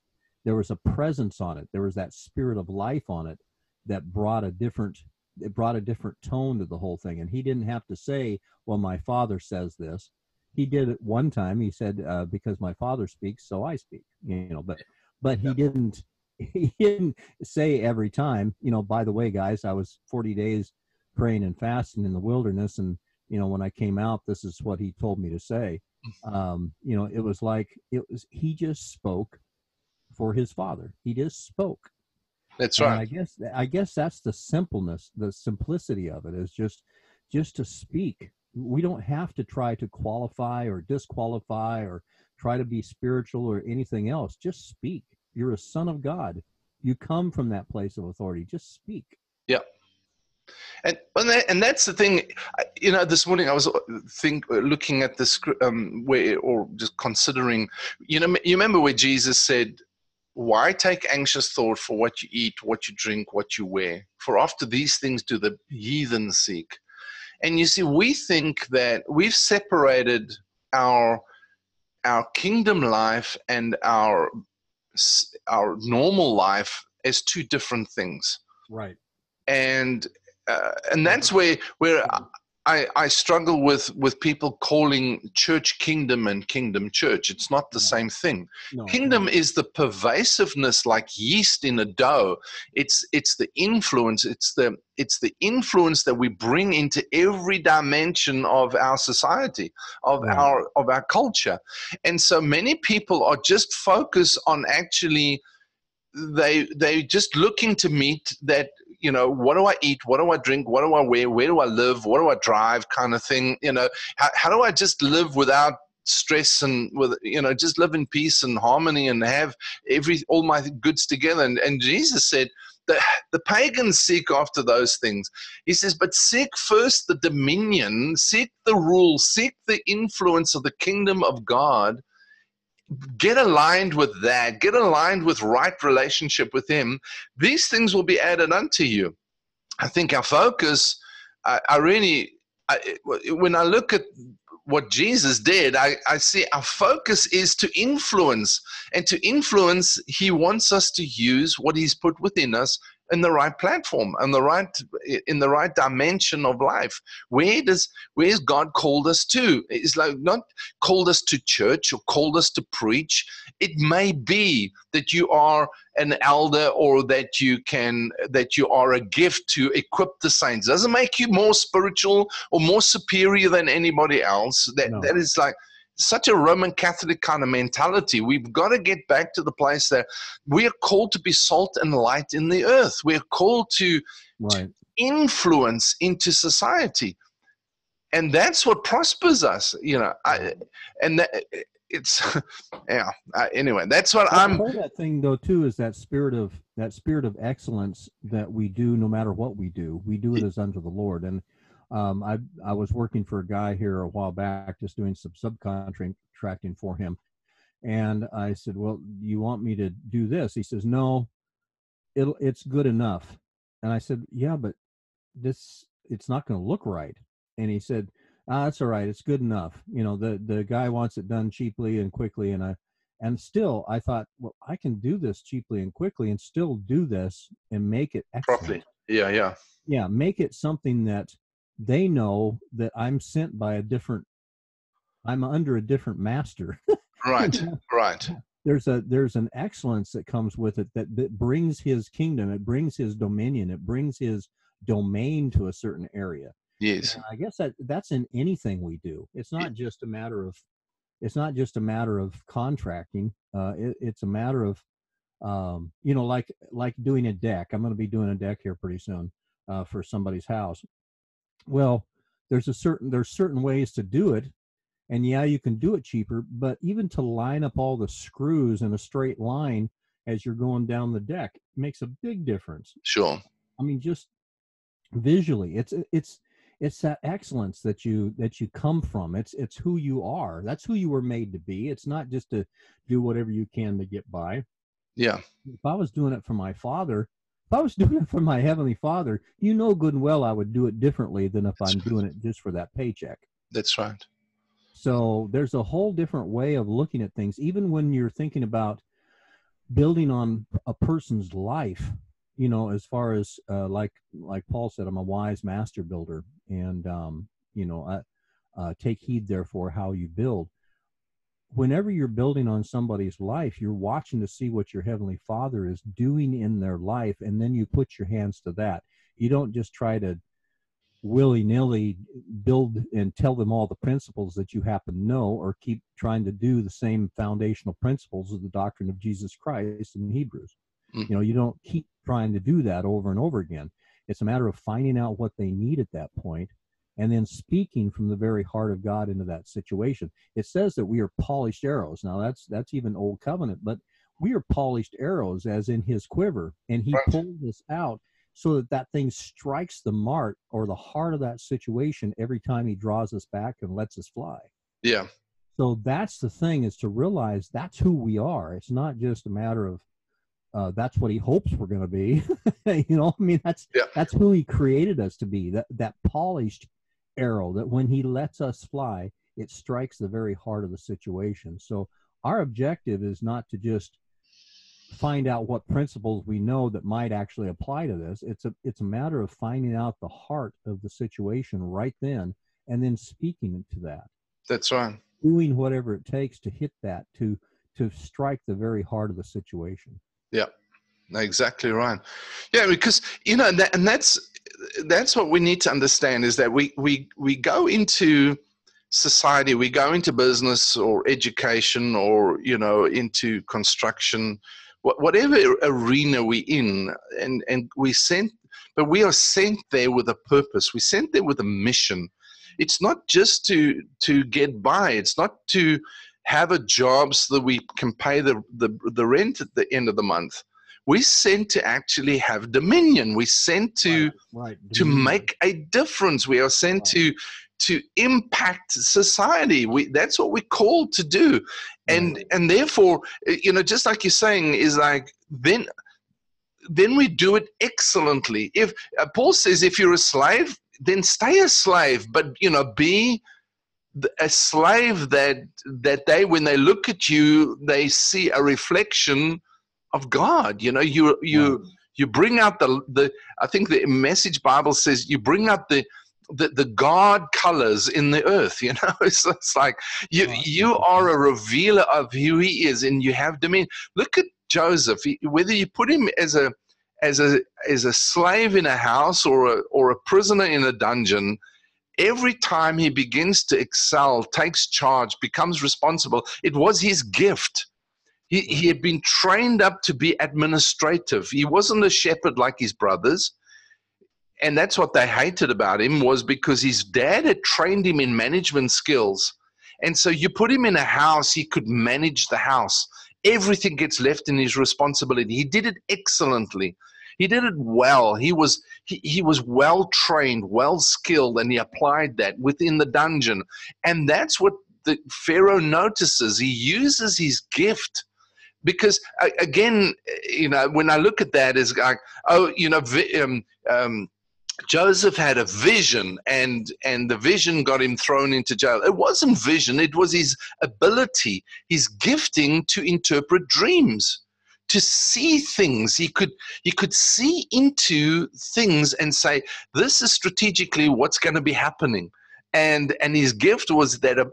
there was a presence on it there was that spirit of life on it that brought a different it brought a different tone to the whole thing and he didn't have to say well my father says this he did it one time he said uh, because my father speaks so i speak you know but but he didn't he didn't say every time you know by the way guys i was 40 days praying and fasting in the wilderness and you know when i came out this is what he told me to say um, you know, it was like it was he just spoke for his father. He just spoke. That's right. And I guess I guess that's the simpleness, the simplicity of it is just just to speak. We don't have to try to qualify or disqualify or try to be spiritual or anything else. Just speak. You're a son of God. You come from that place of authority. Just speak. Yeah. And and, that, and that's the thing, you know. This morning I was uh, think uh, looking at this um, where or just considering, you know, you remember where Jesus said, "Why take anxious thought for what you eat, what you drink, what you wear? For after these things do the heathen seek." And you see, we think that we've separated our our kingdom life and our our normal life as two different things. Right. And uh, and that's where where I, I struggle with with people calling church kingdom and kingdom church. It's not the same thing. No, kingdom no. is the pervasiveness like yeast in a dough. It's it's the influence. It's the it's the influence that we bring into every dimension of our society, of our of our culture. And so many people are just focused on actually they they just looking to meet that you know, what do I eat? What do I drink? What do I wear? Where do I live? What do I drive? Kind of thing. You know, how, how do I just live without stress and with you know just live in peace and harmony and have every all my goods together and, and jesus said the, the pagans seek after those things he says but seek first the dominion seek the rule seek the influence of the kingdom of god get aligned with that, get aligned with right relationship with Him, these things will be added unto you. I think our focus, I, I really, I, when I look at what Jesus did, I, I see our focus is to influence. And to influence, He wants us to use what He's put within us in the right platform and the right in the right dimension of life. Where does where's god called us to? It's like not called us to church or called us to preach. It may be that you are an elder or that you can that you are a gift to equip the saints. Doesn't make you more spiritual or more superior than anybody else. That no. that is like such a Roman Catholic kind of mentality. We've got to get back to the place that we are called to be salt and light in the earth. We're called to, right. to influence into society. And that's what prospers us, you know. I, and that, it's yeah. Uh, anyway, that's what I'm. that thing though too is that spirit of that spirit of excellence that we do no matter what we do. We do it as unto the Lord, and um, I I was working for a guy here a while back, just doing some subcontracting for him, and I said, "Well, you want me to do this?" He says, "No, it'll it's good enough." And I said, "Yeah, but this it's not going to look right." And he said, ah, "That's all right. It's good enough." You know, the the guy wants it done cheaply and quickly, and I and still I thought, well, I can do this cheaply and quickly, and still do this and make it excellent. Properly. Yeah, yeah, yeah. Make it something that they know that I'm sent by a different. I'm under a different master. right, right. There's a there's an excellence that comes with it that, that brings his kingdom, it brings his dominion, it brings his domain to a certain area. Yes. And I guess that that's in anything we do. It's not just a matter of it's not just a matter of contracting. Uh, it, it's a matter of um, you know, like like doing a deck. I'm going to be doing a deck here pretty soon uh, for somebody's house. Well, there's a certain there's certain ways to do it, and yeah, you can do it cheaper. But even to line up all the screws in a straight line as you're going down the deck makes a big difference. Sure. I mean, just visually, it's it's it's that excellence that you that you come from it's it's who you are that's who you were made to be it's not just to do whatever you can to get by yeah if i was doing it for my father if i was doing it for my heavenly father you know good and well i would do it differently than if that's i'm right. doing it just for that paycheck. That's right. So there's a whole different way of looking at things. Even when you're thinking about building on a person's life you know as far as uh, like like paul said i'm a wise master builder and um, you know uh, uh, take heed therefore how you build whenever you're building on somebody's life you're watching to see what your heavenly father is doing in their life and then you put your hands to that. You don't just try to willy-nilly build and tell them all the principles that you happen to know or keep trying to do the same foundational principles of the doctrine of jesus christ in hebrews. Mm. you know you don't keep trying to do that over and over again. It's a matter of finding out what they need at that point and then speaking from the very heart of God into that situation. It says that we are polished arrows. Now that's that's even old covenant, but we are polished arrows as in his quiver and he right. pulls us out so that that thing strikes the mark or the heart of that situation every time he draws us back and lets us fly. Yeah. So that's the thing is to realize that's who we are. It's not just a matter of uh, that's what he hopes we're going to be. you know, I mean, that's yeah. that's who he created us to be. That that polished arrow that when he lets us fly, it strikes the very heart of the situation. So our objective is not to just find out what principles we know that might actually apply to this. It's a it's a matter of finding out the heart of the situation right then and then speaking to that. That's right. Doing whatever it takes to hit that to to strike the very heart of the situation. Yeah, exactly right. Yeah, because you know, and, that, and that's that's what we need to understand is that we we we go into society, we go into business or education or you know into construction, whatever arena we're in, and and we sent, but we are sent there with a purpose. We sent there with a mission. It's not just to to get by. It's not to have a job so that we can pay the, the, the rent at the end of the month. We sent to actually have dominion. We're sent to right, right. to make a difference. We are sent right. to to impact society. We that's what we're called to do, and and therefore, you know, just like you're saying, is like then then we do it excellently. If uh, Paul says, if you're a slave, then stay a slave, but you know, be a slave that that they when they look at you they see a reflection of god. You know you you you bring out the the i think the message bible says you bring out the the, the god colors in the earth you know? It's, it's like you you are a revealer of who he is and you have dominion. Look at joseph. Whether you put him as a as a as a slave in a house or a or a prisoner in a dungeon every time he begins to excel, takes charge, becomes responsible, it was his gift. He, he had been trained up to be administrative. He wasn't a shepherd like his brothers. And that's what they hated about him was because his dad had trained him in management skills. And so you put him in a house, he could manage the house. Everything gets left in his responsibility. He did it excellently. he did it well. He was he, he was well trained, well skilled, and he applied that within the dungeon. And that's what the Pharaoh notices. He uses his gift because again, you know, when I look at that, is like, oh, you know, um, um, Joseph had a vision, and and the vision got him thrown into jail. It wasn't vision; it was his ability, his gifting to interpret dreams, to see things. He could he could see into things and say, "This is strategically what's going to be happening." And and his gift was that. Uh,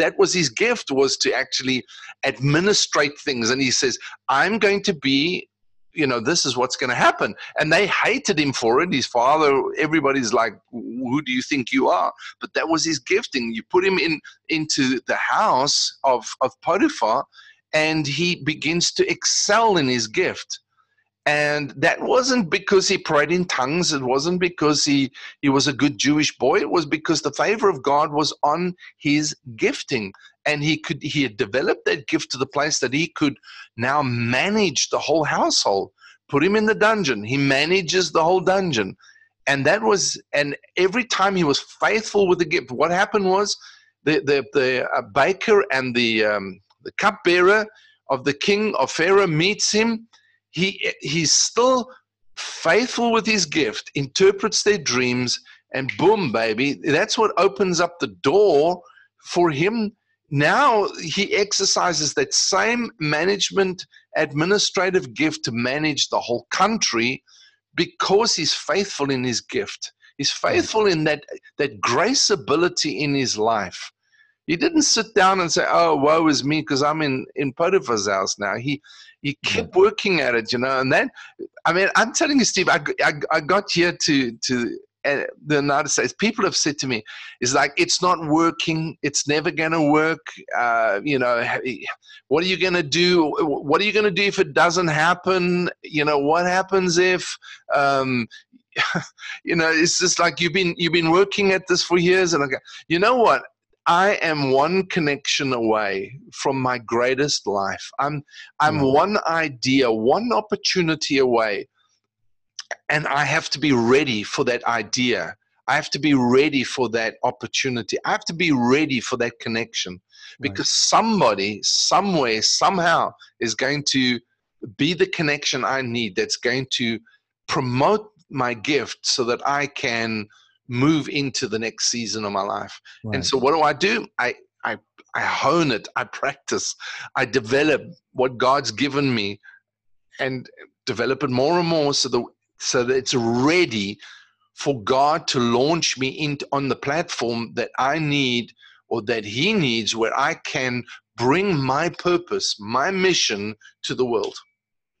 that was his gift was to actually administrate things and he says i'm going to be you know, this is what's going to happen. And they hated him for it. His father, everybody's like, who do you think you are? But that was his gifting. You put him in into the house of, of Potiphar, and he begins to excel in his gift. And that wasn't because he prayed in tongues. It wasn't because he, he was a good Jewish boy. It was because the favor of God was on his gifting. And he could he had developed that gift to the place that he could now manage the whole household. Put him in the dungeon. He manages the whole dungeon. And that was and every time he was faithful with the gift what happened was the the, the uh, baker and the um, the cupbearer of the king of pharaoh meets him he he's still faithful with his gift interprets their dreams and boom baby that's what opens up the door for him. Now he exercises that same management administrative gift to manage the whole country because he's faithful in his gift. He's hmm. faithful in that that grace ability in his life. He didn't sit down and say oh woe is me because i'm in in potiphar's house now. He he kept working at it you know and then i mean i'm telling you steve i, I, I got here to to the United States, people have said to me, it's like it's not working. It's never going to work. Uh, you know, what are you going to do? What are you going to do if it doesn't happen? You know, what happens if?" Um, you know, it's just like you've been you've been working at this for years, and I go, you know what? I am one connection away from my greatest life. I'm I'm mm. one idea, one opportunity away and I have to be ready for that idea. I have to be ready for that opportunity. I have to be ready for that connection because right. somebody, somewhere, somehow is going to be the connection I need that's going to promote my gift so that I can move into the next season of my life. Right. And so what do I do? I I I hone it, I practice, I develop what God's given me and develop it more and more so that so that it's ready for God to launch me into on the platform that I need or that He needs, where I can bring my purpose, my mission to the world.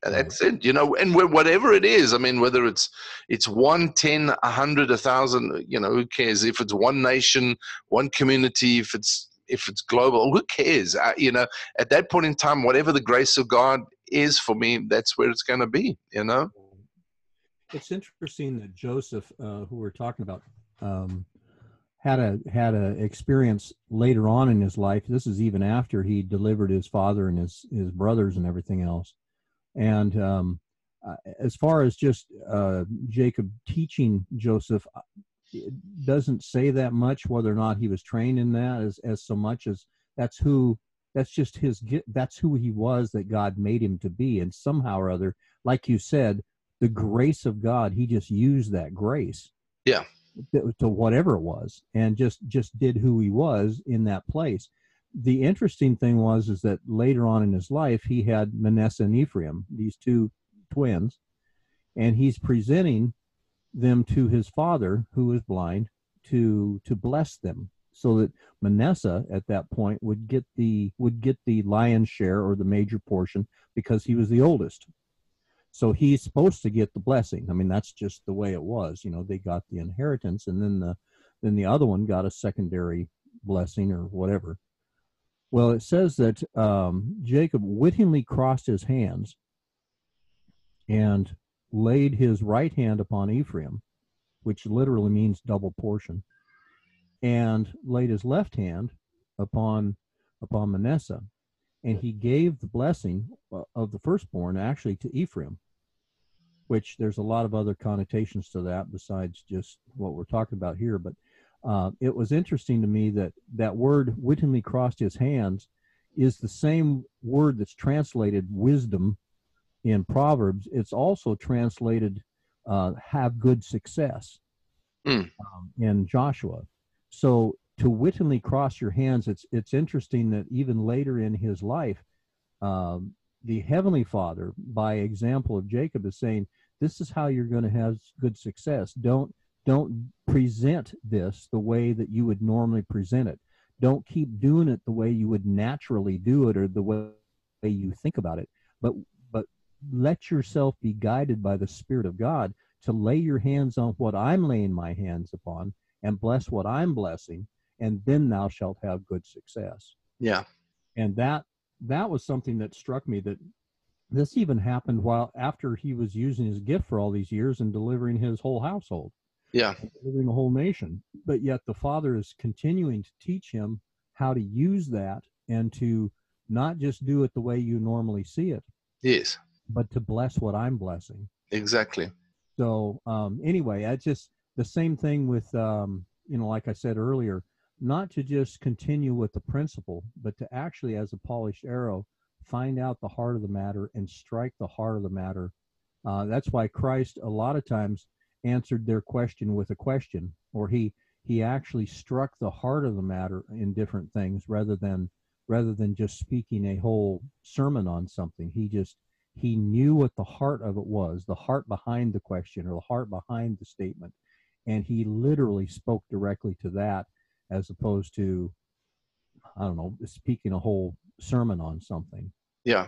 And that's it, you know, and whatever it is, I mean, whether it's it's one, ten, a hundred, a thousand, you know, who cares? If it's one nation, one community, if it's if it's global, who cares? I, you know, at that point in time, whatever the grace of God is for me, that's where it's going to be. You know it's interesting that Joseph, uh, who we're talking about, um, had a had a experience later on in his life. This is even after he delivered his father and his his brothers and everything else. And um, uh, as far as just uh, Jacob teaching Joseph, uh, it doesn't say that much whether or not he was trained in that as as so much as that's who that's just his that's who he was that God made him to be, and somehow or other, like you said, the grace of God, he just used that grace. Yeah. To, to whatever it was, and just just did who he was in that place. The interesting thing was is that later on in his life, he had Manasseh and Ephraim, these two twins, and he's presenting them to his father, who is blind, to to bless them, so that Manasseh at that point would get the would get the lion's share or the major portion because he was the oldest. So he's supposed to get the blessing. I mean that's just the way it was you know they got the inheritance and then the then the other one got a secondary blessing or whatever well it says that um, jacob wittingly crossed his hands and laid his right hand upon ephraim which literally means double portion and laid his left hand upon upon manasseh and he gave the blessing uh, of the firstborn actually to Ephraim. which there's a lot of other connotations to that besides just what we're talking about here. But uh, it was interesting to me that that word wittingly crossed his hands is the same word that's translated wisdom in Proverbs. It's also translated uh, have good success Mm. um, in Joshua. So to wittingly cross your hands, it's it's interesting that even later in his life, um, the heavenly Father, by example of Jacob, is saying, "This is how you're going to have good success. Don't don't present this the way that you would normally present it. Don't keep doing it the way you would naturally do it or the way you think about it. But but let yourself be guided by the Spirit of God to lay your hands on what I'm laying my hands upon and bless what I'm blessing, and then thou shalt have good success. Yeah. And that that was something that struck me that this even happened while after he was using his gift for all these years and delivering his whole household, Yeah. delivering the whole nation. But yet the father is continuing to teach him how to use that and to not just do it the way you normally see it, Yes. but to bless what I'm blessing. Exactly. So um, anyway, I just the same thing with um, you know, like I said earlier, not to just continue with the principle, but to actually, as a polished arrow, find out the heart of the matter and strike the heart of the matter. Uh, that's why Christ a lot of times answered their question with a question, or he he actually struck the heart of the matter in different things rather than rather than just speaking a whole sermon on something. He just he knew what the heart of it was, the heart behind the question or the heart behind the statement, and he literally spoke directly to that as opposed to I don't know speaking a whole sermon on something. Yeah.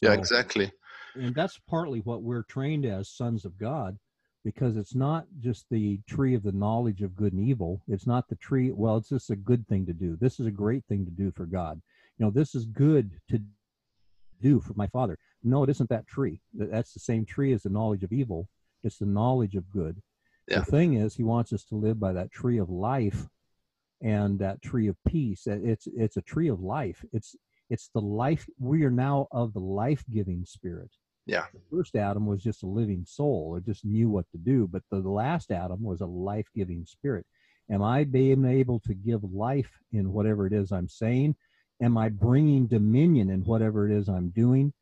Yeah. Exactly. and that's partly what we're trained as sons of God, because it's not just the tree of the knowledge of good and evil. It's not the tree. Well, it's just a good thing to do. This is a great thing to do for God. You know, this is good to do for my Father. No, it isn't that tree. That's the same tree as the knowledge of evil. It's the knowledge of good. Yeah. The thing is, He wants us to live by that tree of life and that tree of peace. It's it's a tree of life. It's it's the life. We are now of the life giving Spirit the first Adam was just a living soul, it just knew what to do. But the, the last Adam was a life giving spirit. Am I being able to give life in whatever it is I'm saying? Am I bringing dominion in whatever it is I'm doing?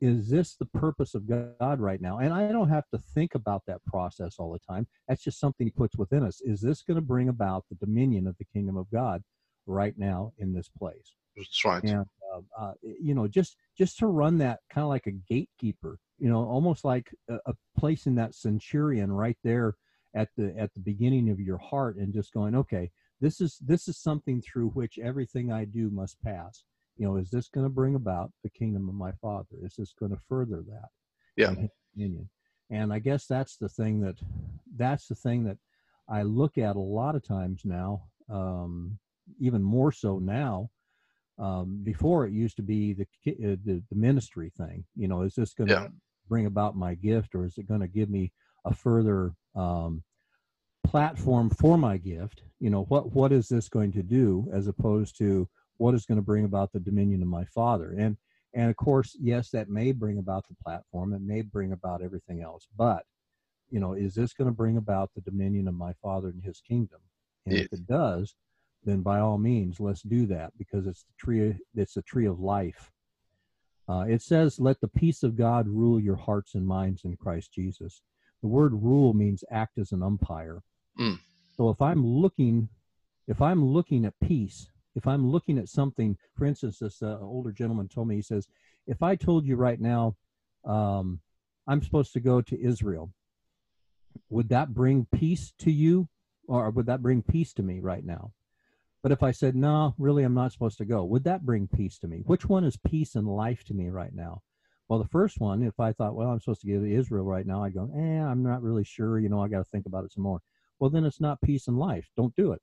Is this the purpose of God right now? And I don't have to think about that process all the time. That's just something He puts within us. Is this going to bring about the dominion of the kingdom of God right now in this place? That's right. and uh, uh, you know just just to run that kind of like a gatekeeper you know almost like a, a placing that centurion right there at the at the beginning of your heart and just going okay this is this is something through which everything i do must pass. You know is this going to bring about the kingdom of my father? Is this going to further that? Yeah. and and i guess that's the thing that that's the thing that i look at a lot of times now um even more so now um, before it used to be the, uh, the the ministry thing. You know, is this going to Yeah. bring about my gift, or is it going to give me a further um, platform for my gift? You know, what what is this going to do, as opposed to what is going to bring about the dominion of my Father? And and of course, yes, that may bring about the platform. It may bring about everything else, but you know, is this going to bring about the dominion of my Father and His kingdom? And if it does, then by all means let's do that because it's the tree it's the tree of life. Uh, it says let the peace of god rule your hearts and minds in christ jesus. The word rule means act as an umpire. Mm. so if i'm looking if i'm looking at peace if i'm looking at something for instance this uh, older gentleman told me he says if i told you right now um, i'm supposed to go to israel would that bring peace to you or would that bring peace to me right now but if I said, no, really, I'm not supposed to go, would that bring peace to me? Which one is peace and life to me right now? Well, the first one, if I thought, well, I'm supposed to go to Israel right now, I'd go, eh, I'm not really sure. You know, I got to think about it some more. Well, then it's not peace and life. Don't do it.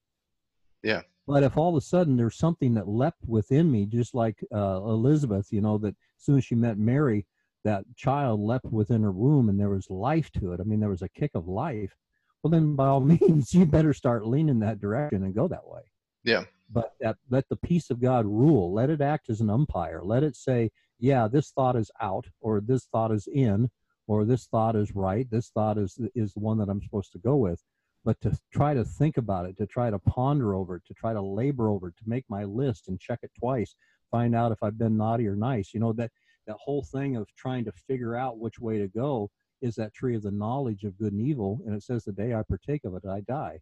Yeah. But if all of a sudden there's something that leapt within me, just like uh, Elizabeth, you know, that as soon as she met Mary, that child leapt within her womb and there was life to it. I mean, there was a kick of life. Well, then by all means, you better start leaning that direction and go that way Yeah. but that let the peace of God rule. Let it act as an umpire. Let it say, yeah, this thought is out, or this thought is in, or this thought is right this thought is is the one that i'm supposed to go with but to try to think about it to try to ponder over it to try to labor over it to make my list and check it twice find out if i've been naughty or nice you know that that whole thing of trying to figure out which way to go is that tree of the knowledge of good and evil and it says the day i partake of it i die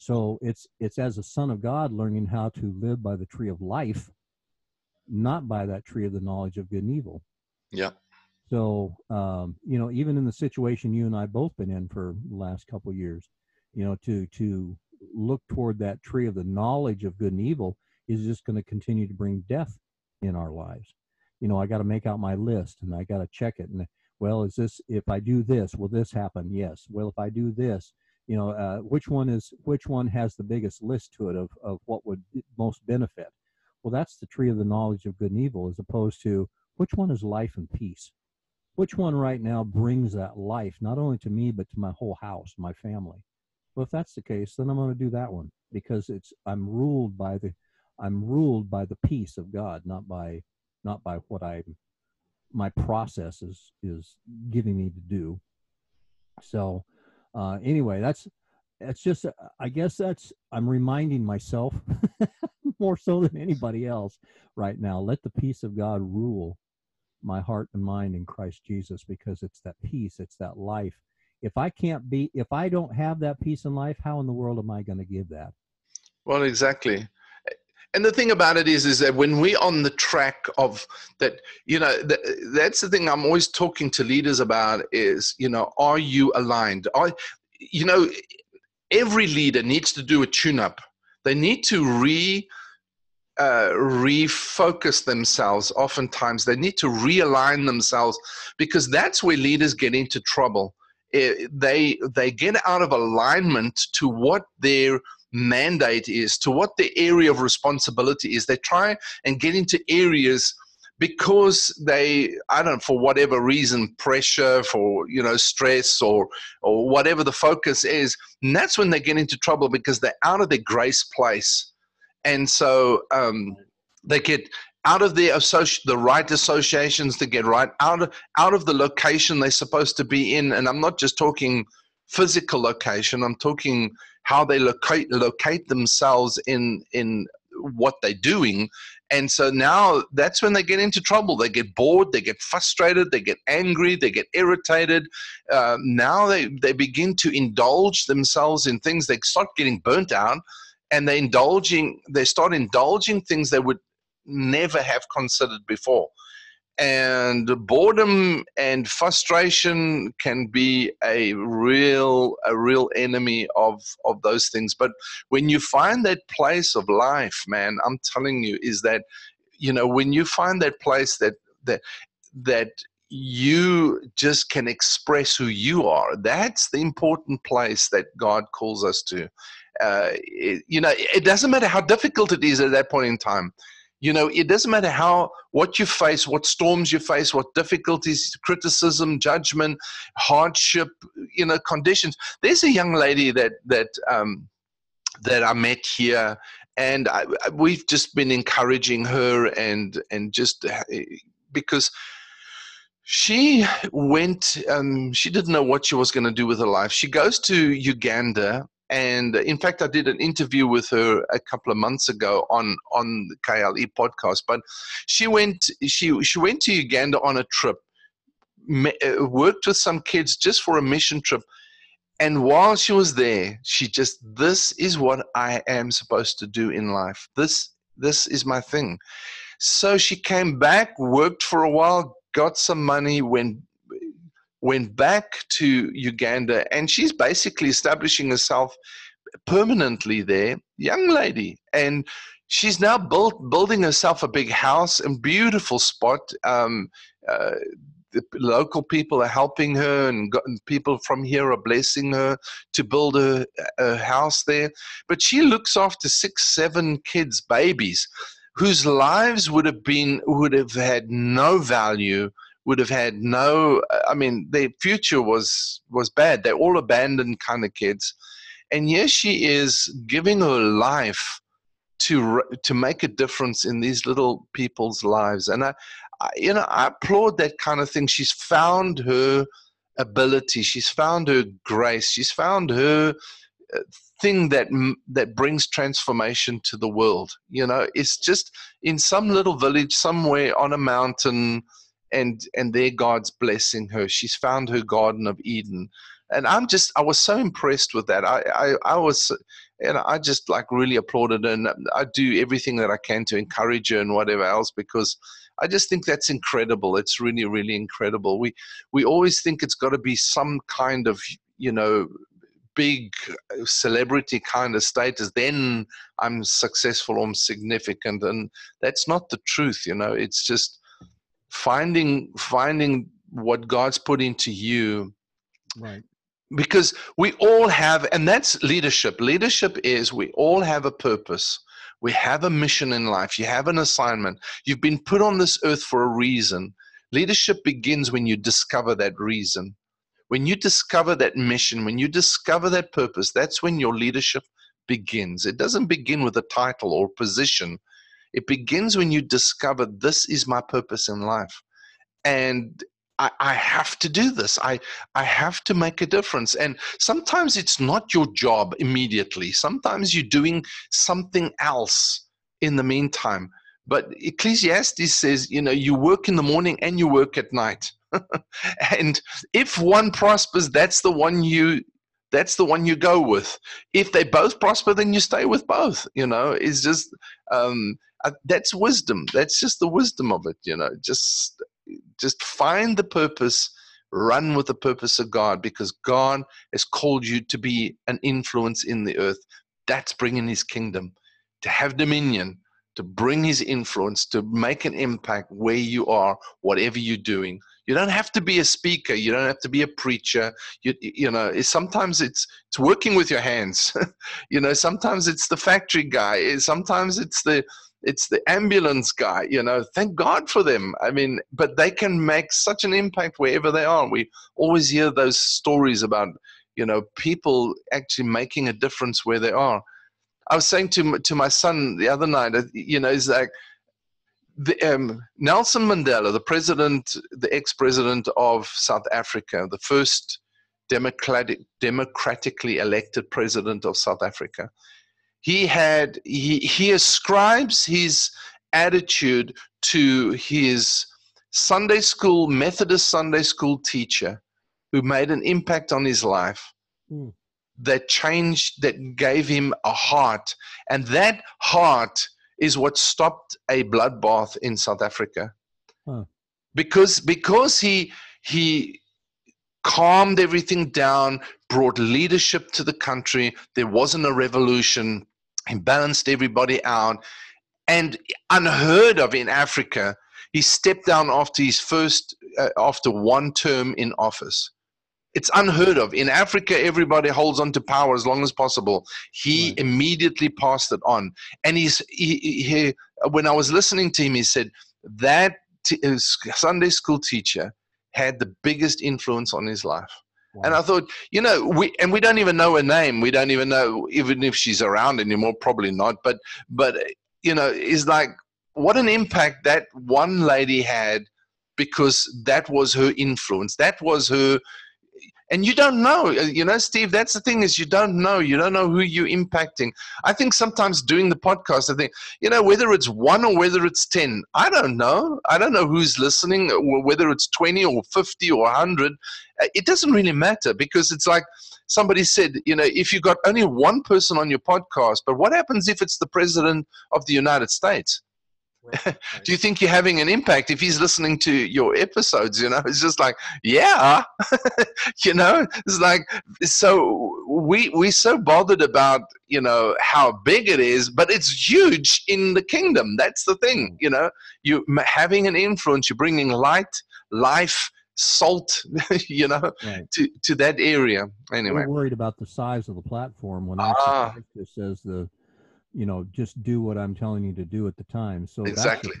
so it's it's as a son of god learning how to live by the tree of life not by that tree of the knowledge of good and evil. Yeah. So um, you know even in the situation you and i both been in for the last couple years you know to to look toward that tree of the knowledge of good and evil is just going to continue to bring death in our lives. You know i got to make out my list and i got to check it and well is this if i do this will this happen? Yes. Well if i do this you know uh, which one is which one has the biggest list to it of, of what would most benefit? Well that's the tree of the knowledge of good and evil as opposed to which one is life and peace? Which one right now brings that life not only to me but to my whole house my family? Well if that's the case then i'm going to do that one because it's i'm ruled by the i'm ruled by the peace of god not by not by what i my process is is giving me to do. So uh anyway that's that's just i guess that's i'm reminding myself more so than anybody else right now let the peace of god rule my heart and mind in christ jesus because it's that peace it's that life. If i can't be if i don't have that peace in life how in the world am i going to give that? Well exactly and the thing about it is is that when we're on the track of that you know that, that's the thing i'm always talking to leaders about is you know are you aligned? Are you know every leader needs to do a tune up they need to re uh, refocus themselves oftentimes. They need to realign themselves because that's where leaders get into trouble. It, they they get out of alignment to what their mandate is to what the area of responsibility is. They try and get into areas because they i don't know for whatever reason pressure for you know stress or or whatever the focus is and that's when they get into trouble because they're out of their grace place. And so um, they get out of their associ- the right associations to get right out of out of the location they're supposed to be in. And i'm not just talking physical location i'm talking how they locate locate themselves in in what they're doing. And so now that's when they get into trouble. They get bored they get frustrated they get angry they get irritated. Uh, now they they begin to indulge themselves in things. They start getting burnt out and they indulging they start indulging things they would never have considered before and boredom and frustration can be a real a real enemy of of those things. But when you find that place of life man i'm telling you is that you know when you find that place that that that you just can express who you are that's the important place that god calls us to. Uh, it, you know it doesn't matter how difficult it is at that point in time you know it doesn't matter how what you face what storms you face what difficulties criticism judgment hardship you know conditions. There's a young lady that that um that i met here and I, we've just been encouraging her and and just uh, because she went um, she didn't know what she was going to do with her life. She goes to uganda and in fact, I did an interview with her a couple of months ago on on the KLE podcast. But she went she she went to Uganda on a trip, uh, worked with some kids just for a mission trip. And while she was there, she just this is what I am supposed to do in life. This this is my thing. So she came back, worked for a while, got some money, went went back to Uganda and she's basically establishing herself permanently there, young lady. And she's now built, building herself a big house and beautiful spot. Um, uh, the local people are helping her, and, got, and, people from here are blessing her to build a, a house there. But she looks after six, seven kids, babies, whose lives would have been would have had no value would have had no i mean their future was was bad they're all abandoned kind of kids and here she is giving her life to to make a difference in these little people's lives and I, I, you know i applaud that kind of thing she's found her ability. She's found her grace. She's found her uh, thing that that brings transformation to the world. You know, it's just in some little village somewhere on a mountain, and and there God's blessing her. She's found her Garden of Eden, and I'm just I was so impressed with that. I I, I was. And I just like really applauded and I do everything that I can to encourage her and whatever else because I just think that's incredible. It's really, really incredible. We we always think it's got to be some kind of you know big uh, celebrity kind of status, then I'm successful or I'm significant. And that's not the truth, you know. It's just finding finding what God's put into you. Right. Because we all have, and that's leadership. Leadership is we all have a purpose. We have a mission in life. You have an assignment. You've been put on this earth for a reason. Leadership begins when you discover that reason. When you discover that mission, when you discover that purpose, that's when your leadership begins. It doesn't begin with a title or position. It begins when you discover this is my purpose in life. And I, I, have to do this. I, I have to make a difference. And sometimes it's not your job immediately. Sometimes you're doing something else in the meantime. But Ecclesiastes says, you know, you work in the morning and you work at night. and if one prospers, that's the one you that's the one you go with. If they both prosper, then you stay with both. You know, it's just um, uh, that's wisdom. That's just the wisdom of it. You know, just just find the purpose, run with the purpose of God, because God has called you to be an influence in the earth. That's bringing His kingdom, to have dominion, to bring His influence, to make an impact where you are, whatever you're doing. You don't have to be a speaker. You don't have to be a preacher. You, you know, it's, sometimes it's it's working with your hands. you know, sometimes it's the factory guy. Sometimes it's the it's the ambulance guy. You know, thank God for them. I mean, but they can make such an impact wherever they are. We always hear those stories about you know people actually making a difference where they are. I was saying to to my son the other night, you know, is like the, um, Nelson Mandela, the president, the ex-president of South Africa, the first democratic, democratically elected president of South Africa, he had he, he ascribes his attitude to his Sunday school Methodist Sunday school teacher, who made an impact on his life. Mm. That changed, that gave him a heart, and that heart is what stopped a bloodbath in South Africa. Huh. Because because he he calmed everything down, brought leadership to the country. There wasn't a revolution. He balanced everybody out, and unheard of in Africa. He stepped down after his first uh, after one term in office it's unheard of. In Africa, everybody holds on to power as long as possible. He right. immediately passed it on. And he's, he, he, when I was listening to him, he said that t- Sunday school teacher had the biggest influence on his life. Wow. And I thought, you know, we and we don't even know her name. We don't even know even if she's around anymore. Probably not. But but you know, is like what an impact that one lady had because that was her influence. That was her and you don't know uh, you know steve that's the thing is you don't know. You don't know who you're impacting. I think sometimes doing the podcast i think you know whether it's one or whether it's 10 i don't know. I don't know who's listening whether it's 20 or 50 or 100 uh, it doesn't really matter because it's like somebody said you know if you got only one person on your podcast but what happens if it's the president of the united states do you think you're having an impact if he's listening to your episodes you know? It's just like yeah. You know? It's like so we we're so bothered about you know how big it is but it's huge in the kingdom. That's the thing mm. you know? You having an influence you're bringing light life salt you know right. to to that area. Anyway. I'm worried about the size of the platform when ah. says the you know just do what i'm telling you to do at the time. So exactly.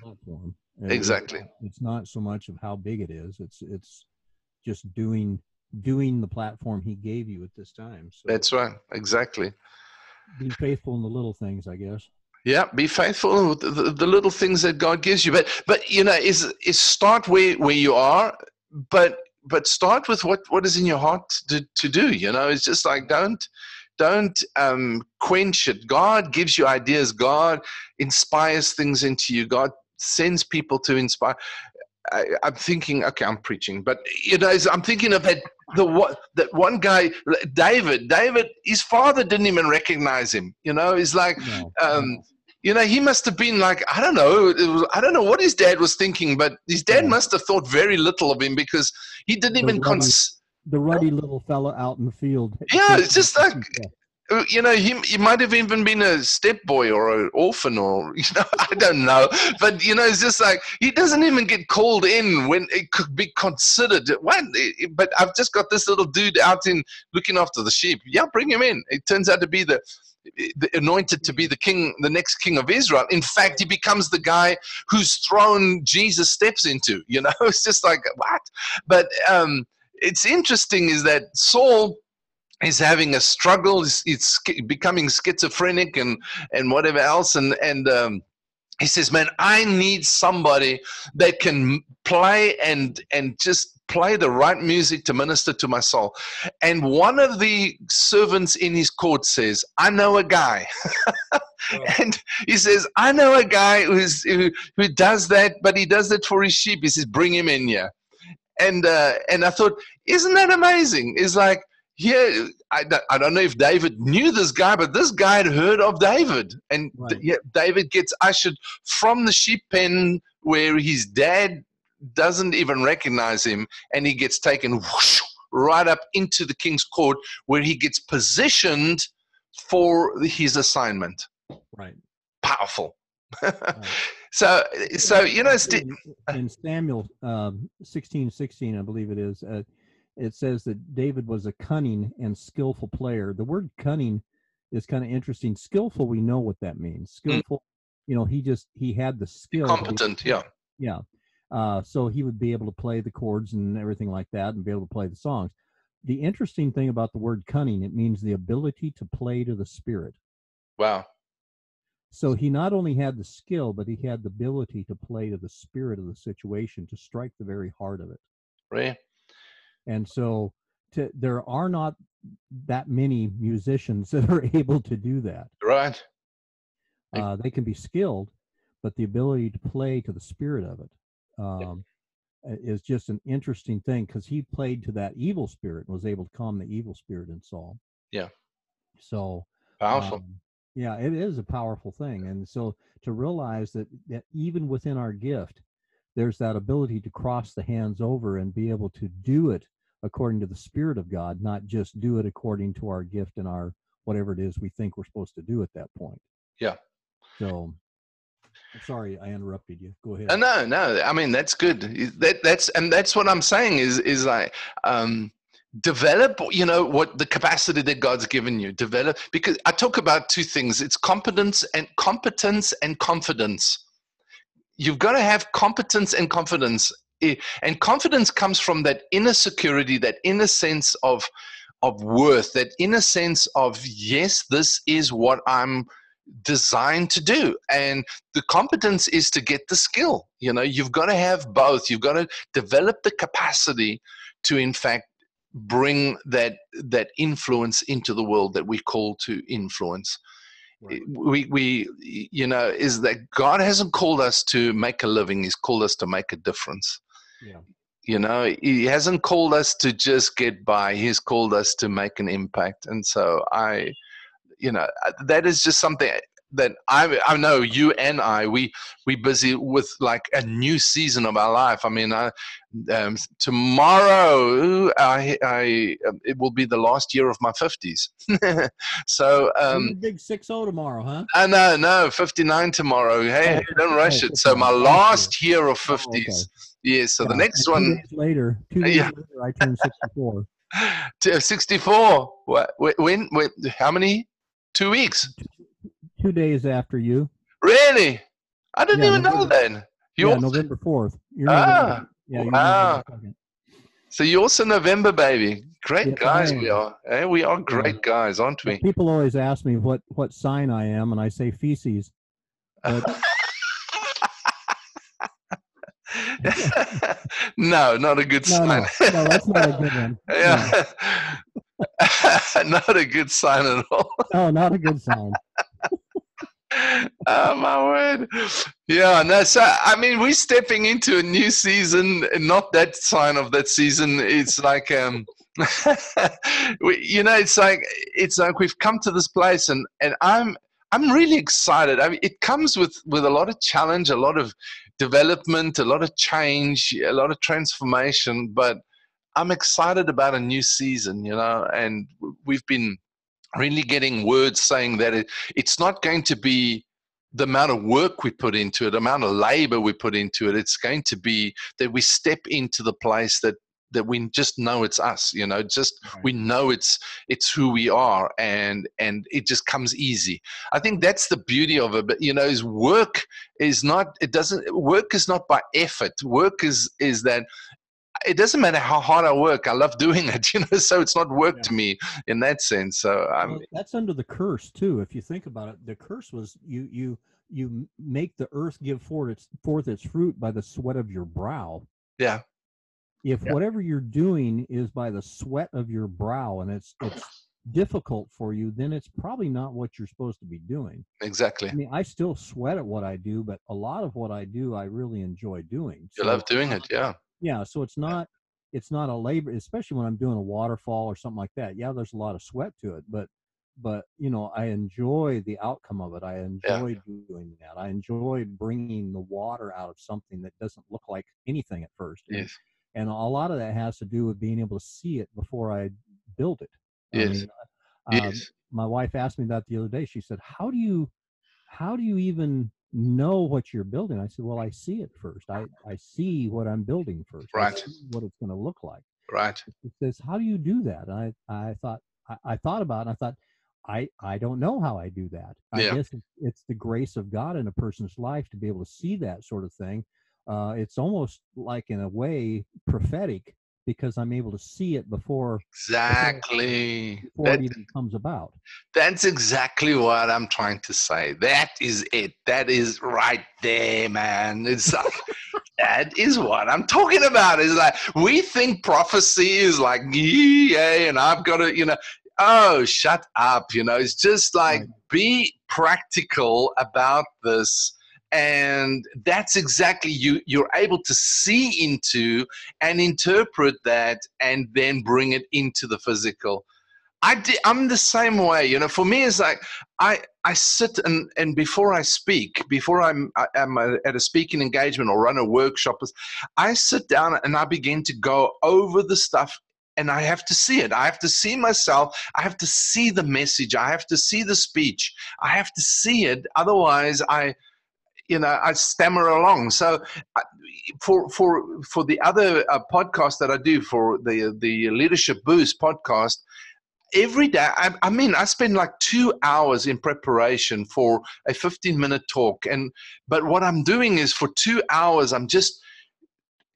exactly. it's not so much of how big it is it's it's just doing doing the platform he gave you at this time. So that's right. Exactly. be faithful in the little things i guess. Yeah be faithful with the, the, the little things that god gives you. But but you know is is start where where you are but but start with what what is in your heart to, to do you know? It's just like don't don't um, quench it god gives you ideas god inspires things into you god sends people to inspire I, am thinking, okay, I'm preaching, but you know, I'm thinking of that the what that one guy, David. David, his father didn't even recognize him. You know, he's like, no, um, you know, he must have been like, I don't know, was, I don't know what his dad was thinking, but his dad must have thought very little of him because he didn't even. Cons- the ruddy little fella out in the field. Yeah, it's just like uh, you know, he, he might have even been a step boy or an orphan or, you know, I don't know. But, you know, it's just like he doesn't even get called in when it could be considered. What? But I've just got this little dude out in looking after the sheep. Yeah, bring him in. It turns out to be the, the anointed to be the king, the next king of Israel. In fact, he becomes the guy whose throne Jesus steps into. You know, it's just like, what? But um, it's interesting is that Saul is having a struggle. He's, he's, becoming schizophrenic and and whatever else. And and um, he says, "Man, I need somebody that can play and and just." play the right music to minister to my soul and one of the servants in his court says i know a guy and he says i know a guy who's who, who does that but he does it for his sheep he says bring him in here and uh, and i thought isn't that amazing it's like yeah, I, I don't know if David knew this guy, but this guy had heard of David. And right. yeah, David gets ushered from the sheep pen where his dad doesn't even recognize him, and he gets taken whoosh, right up into the king's court where he gets positioned for his assignment. Right. Powerful. right. So, so you know, in, in Samuel um, sixteen sixteen, I believe it is. Uh, it says that David was a cunning and skillful player. The word cunning is kind of interesting. Skillful, we know what that means. Hmm. Skillful, mm. you know, he just he had the skill. Competent, yeah. Yeah. Uh, so he would be able to play the chords and everything like that and be able to play the songs. The interesting thing about the word cunning, it means the ability to play to the spirit. Wow. So he not only had the skill, but he had the ability to play to the spirit of the situation, to strike the very heart of it. Right. And so to, there are not that many musicians that are able to do that. Right. Uh, they can be skilled, but the ability to play to the spirit of it um, yeah. is just an interesting thing because he played to that evil spirit and was able to calm the evil spirit in Saul. Yeah. So powerful. Um, yeah, it is a powerful thing. And so to realize that, that even within our gift, there's that ability to cross the hands over and be able to do it according to the spirit of god not just do it according to our gift and our whatever it is we think we're supposed to do at that point. Yeah. So I'm sorry i interrupted you. Go ahead. Uh, no no i mean that's good. That that's and that's what i'm saying is is like um develop you know what the capacity that god's given you. Develop because i talk about two things. It's competence and competence and confidence. You've got to have competence and confidence. And confidence comes from that inner security that inner sense of of worth that inner sense of yes this is what i'm designed to do. And the competence is to get the skill you know. You've got to have both. You've got to develop the capacity to in fact bring that that influence into the world that we call to influence. Right. we we you know is that god hasn't called us to make a living. He's called us to make a difference. Yeah. You know he hasn't called us to just get by. He's called us to make an impact. And so i you know that is just something that I I know you and I we we busy with like a new season of our life. I mean, I, um, tomorrow I I it will be the last year of my fifties. so um, big six zero tomorrow, huh? Uh, no, no, fifty nine tomorrow. Hey, oh, don't rush it. So my last year of fifties. Oh, okay. Yeah. So yeah, the next one. Later, two days yeah. later, I turned sixty four. 64 what when, when how many two weeks two days after you. Really? I didn't yeah, even November, know then. You yeah, also... November fourth. ah, yeah, wow. So you're also November baby. Great yeah, guys we are. Hey, we are great guys, aren't we? People always ask me what what sign I am, and I say feces. But, no, not a good No, sign. no, no, that's not a good one. No, yeah. not a good sign at all. no, not a good sign. Oh my word. Yeah no so i mean we're stepping into a new season not that sign of that season. It's like um we, you know it's like it's like we've come to this place and and i'm i'm really excited. I mean it comes with with a lot of challenge a lot of development a lot of change a lot of transformation but i'm excited about a new season you know and we've been really getting words saying that it, it's not going to be the amount of work we put into it, the amount of labor we put into it. It's going to be that we step into the place that that we just know it's us you know just Right. we know it's it's who we are and and it just comes easy i think that's the beauty of it but you know is work is not it doesn't work is not by effort work is is that it doesn't matter how hard I work. I love doing it, you know. So it's not work Yeah. to me in that sense. So I'm Well, that's under the curse too. If you think about it, the curse was you you you make the earth give forth its forth its fruit by the sweat of your brow. yeah, If Yeah. whatever you're doing is by the sweat of your brow and it's it's difficult for you, then it's probably not what you're supposed to be doing. exactly. I mean, I still sweat at what I do, but a lot of what I do, I really enjoy doing. You love doing it, yeah. Yeah, so it's not it's not a labor, especially when I'm doing a waterfall or something like that. Yeah, there's a lot of sweat to it, but but you know, I enjoy the outcome of it. I enjoy doing that. I enjoy bringing the water out of something that doesn't look like anything at first. And, Yes, and a lot of that has to do with being able to see it before I build it. I Yes. mean, um, yes, my wife asked me that the other day. She said, "How do you, how do you even know what you're building?" I said, "Well, I see it first. I I see what I'm building first. Right. what it's going to look like." right. It says, "How do you do that?" And I I thought I, I thought about it. And I thought. I, I don't know how I do that. I Yeah. guess it's, it's the grace of God in a person's life to be able to see that sort of thing. Uh, it's almost like, in a way, prophetic because I'm able to see it before, Exactly. before That, it even comes about. that's exactly what I'm trying to say. That is it. That is right there, man. It's like that is what I'm talking about. Is like we think prophecy is like yeah, and I've got to, you know, oh, shut up. You know, it's just like Right. be practical about this. And that's exactly you. You're able to see into and interpret that, and then bring it into the physical. I di- I'm the same way. You know, for me, it's like I I sit and and before I speak, before I'm I, I'm a, at a speaking engagement or run a workshop, I sit down and I begin to go over the stuff. And I have to see it. I have to see myself. I have to see the message. I have to see the speech. I have to see it. Otherwise, I, you know, I stammer along. So, for for for the other uh, podcast that I do for the the Leadership Boost podcast, every day I, I mean i spend like two hours in preparation for a 15 minute talk and but what i'm doing is for two hours i'm just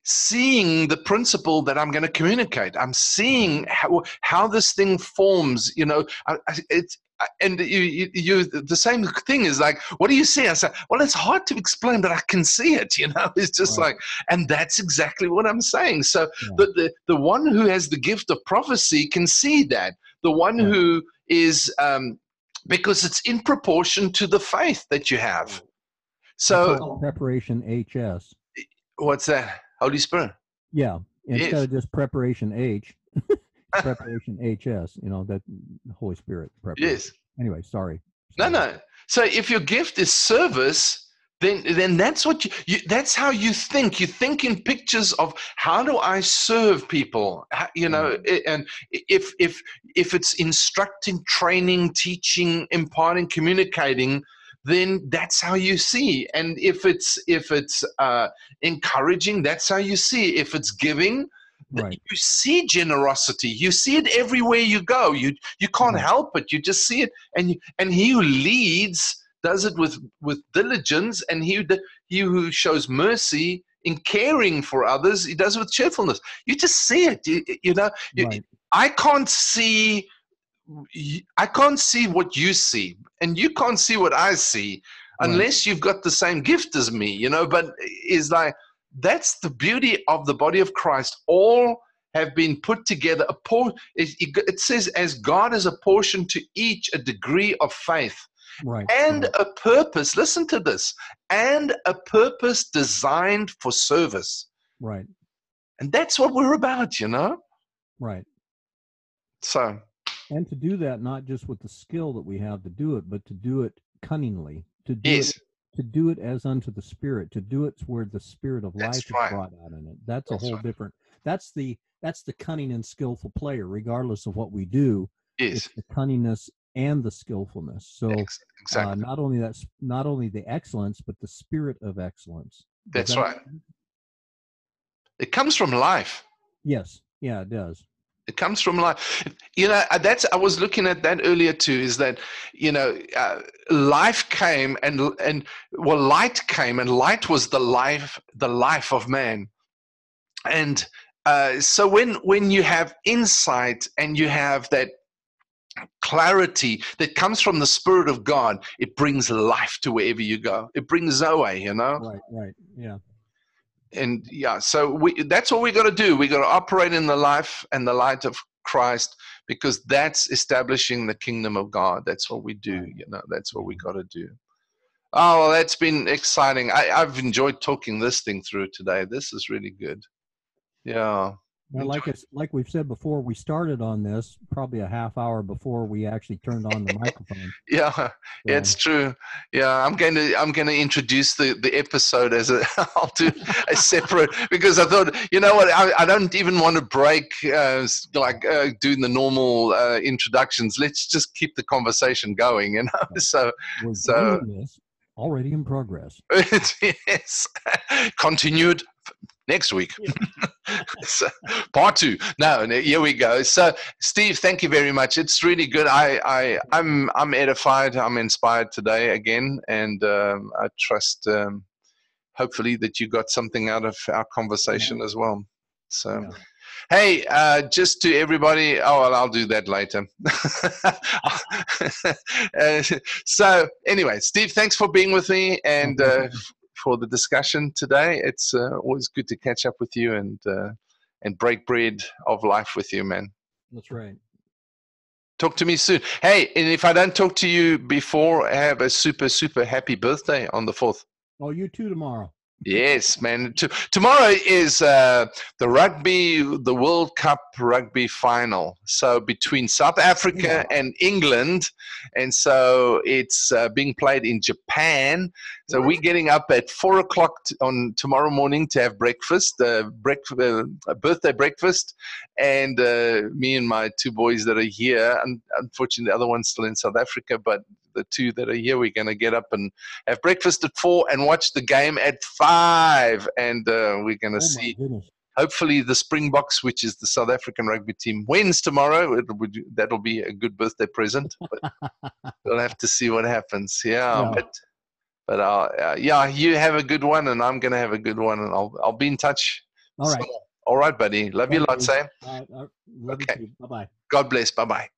seeing the principle that i'm going to communicate i'm seeing how, how this thing forms you know I, I, it's and you, you, you the same thing is like what do you see i said, well it's hard to explain but i can see it you know it's just Right. like and that's exactly what i'm saying so Yeah. the, the the one who has the gift of prophecy can see that the one Right. who is um, because it's in proportion to the faith that you have. So preparation HS. what's that? Holy Spirit. Yeah, instead Yes. of just preparation H, preparation HS. You know that Holy Spirit preparation. Yes. Anyway, sorry. No, Sorry. no. So if your gift is service, then then that's what you, you that's how you think. You think in pictures of how do I serve people? How- you know, i- and if if if it's instructing, training, teaching, imparting, communicating, then that's how you see. And if it's if it's uh, encouraging, that's how you see. If it's giving, Right. you see generosity. You see it everywhere you go. You you can't Right. help it. You just see it, and you, and he who leads does it with with diligence, and he who, he who shows mercy in caring for others, he does it with cheerfulness. You just see it. You, you know, Right. I can't see. I can't see what you see, and you can't see what I see, unless you've got the same gift as me. You know, but it's like that's the beauty of the body of Christ. All have been put together. It, it says, as God has apportioned to each a degree of faith Right. and right, a purpose. Listen to this and a purpose designed for service. right. And that's what we're about, you know? Right. So, And to do that, not just with the skill that we have to do it, but to do it cunningly, to do yes, it, to do it as unto the Spirit, to do it where the Spirit of That's life right. is brought out in it. That's, That's a whole right. different. That's the that's the cunning and skillful player, regardless of what we do. yes, It's the cunningness and the skillfulness. So ex- uh, exactly. not only that's not only the excellence, but the spirit of excellence. Does That's that- right. It comes from life. Yes. Yeah, it does. It comes from life. You know, uh, that's I was looking at that earlier too. Is that you know, uh, life came and and well, light came and light was the life, the life of man. And uh, so when when you have insight and you have that clarity that comes from the Spirit of God, it brings life to wherever you go. It brings Zoe, you know. Right. Right. Yeah. And yeah so we that's what we got to do. We got to operate in the life and the light of christ because that's establishing the kingdom of god. That's what we do you know that's what we mm-hmm. got to do. Oh well that's been exciting. I, i've enjoyed talking this thing through today. This is really good. Yeah Well, like it's like we've said before, we started on this probably a half hour before we actually turned on the microphone. yeah So, it's true. Yeah i'm going to i'm going to introduce the the episode as a i'll do a separate because i thought you know what i, I don't even want to break uh, like uh, doing the normal uh, introductions. Let's just keep the conversation going you know? So we're so- already in progress. yes. Continued next week. So, part two. No here we go. So steve thank you very much. It's really good. I i i'm i'm edified. I'm inspired today again and um, i trust um, hopefully that you got something out of our conversation as well. So Yeah. Hey, uh, just to everybody. Oh, well, I'll do that later. uh, so, anyway, Steve, thanks for being with me and uh, for the discussion today. It's uh, always good to catch up with you and uh, and break bread of life with you, man. That's right. Talk to me soon. Hey, and if I don't talk to you before, have a super super happy birthday on the fourth. Oh, you too tomorrow. Yes, man. T- tomorrow is uh, the rugby, the World Cup rugby final. So between South Africa and England, and so it's uh, being played in Japan. So we're getting up at four o'clock t- on tomorrow morning to have breakfast, uh, breakfast, uh, a birthday breakfast, and uh, me and my two boys that are here. And unfortunately, the other one's still in South Africa, but the two that are here, we're going to get up and have breakfast at four and watch the game at five. And uh, we're going to Oh see, goodness. hopefully, the Springboks, which is the South African rugby team, wins tomorrow. It'll be, that'll be a good birthday present. But we'll have to see what happens. Yeah. Yeah. But, but uh, uh, yeah, you have a good one, and I'm going to have a good one, and I'll, I'll be in touch. All right. more. All right, buddy. Love you Thank lots, you. eh? All right. all right. Love Okay. you. Bye bye. God bless. Bye bye.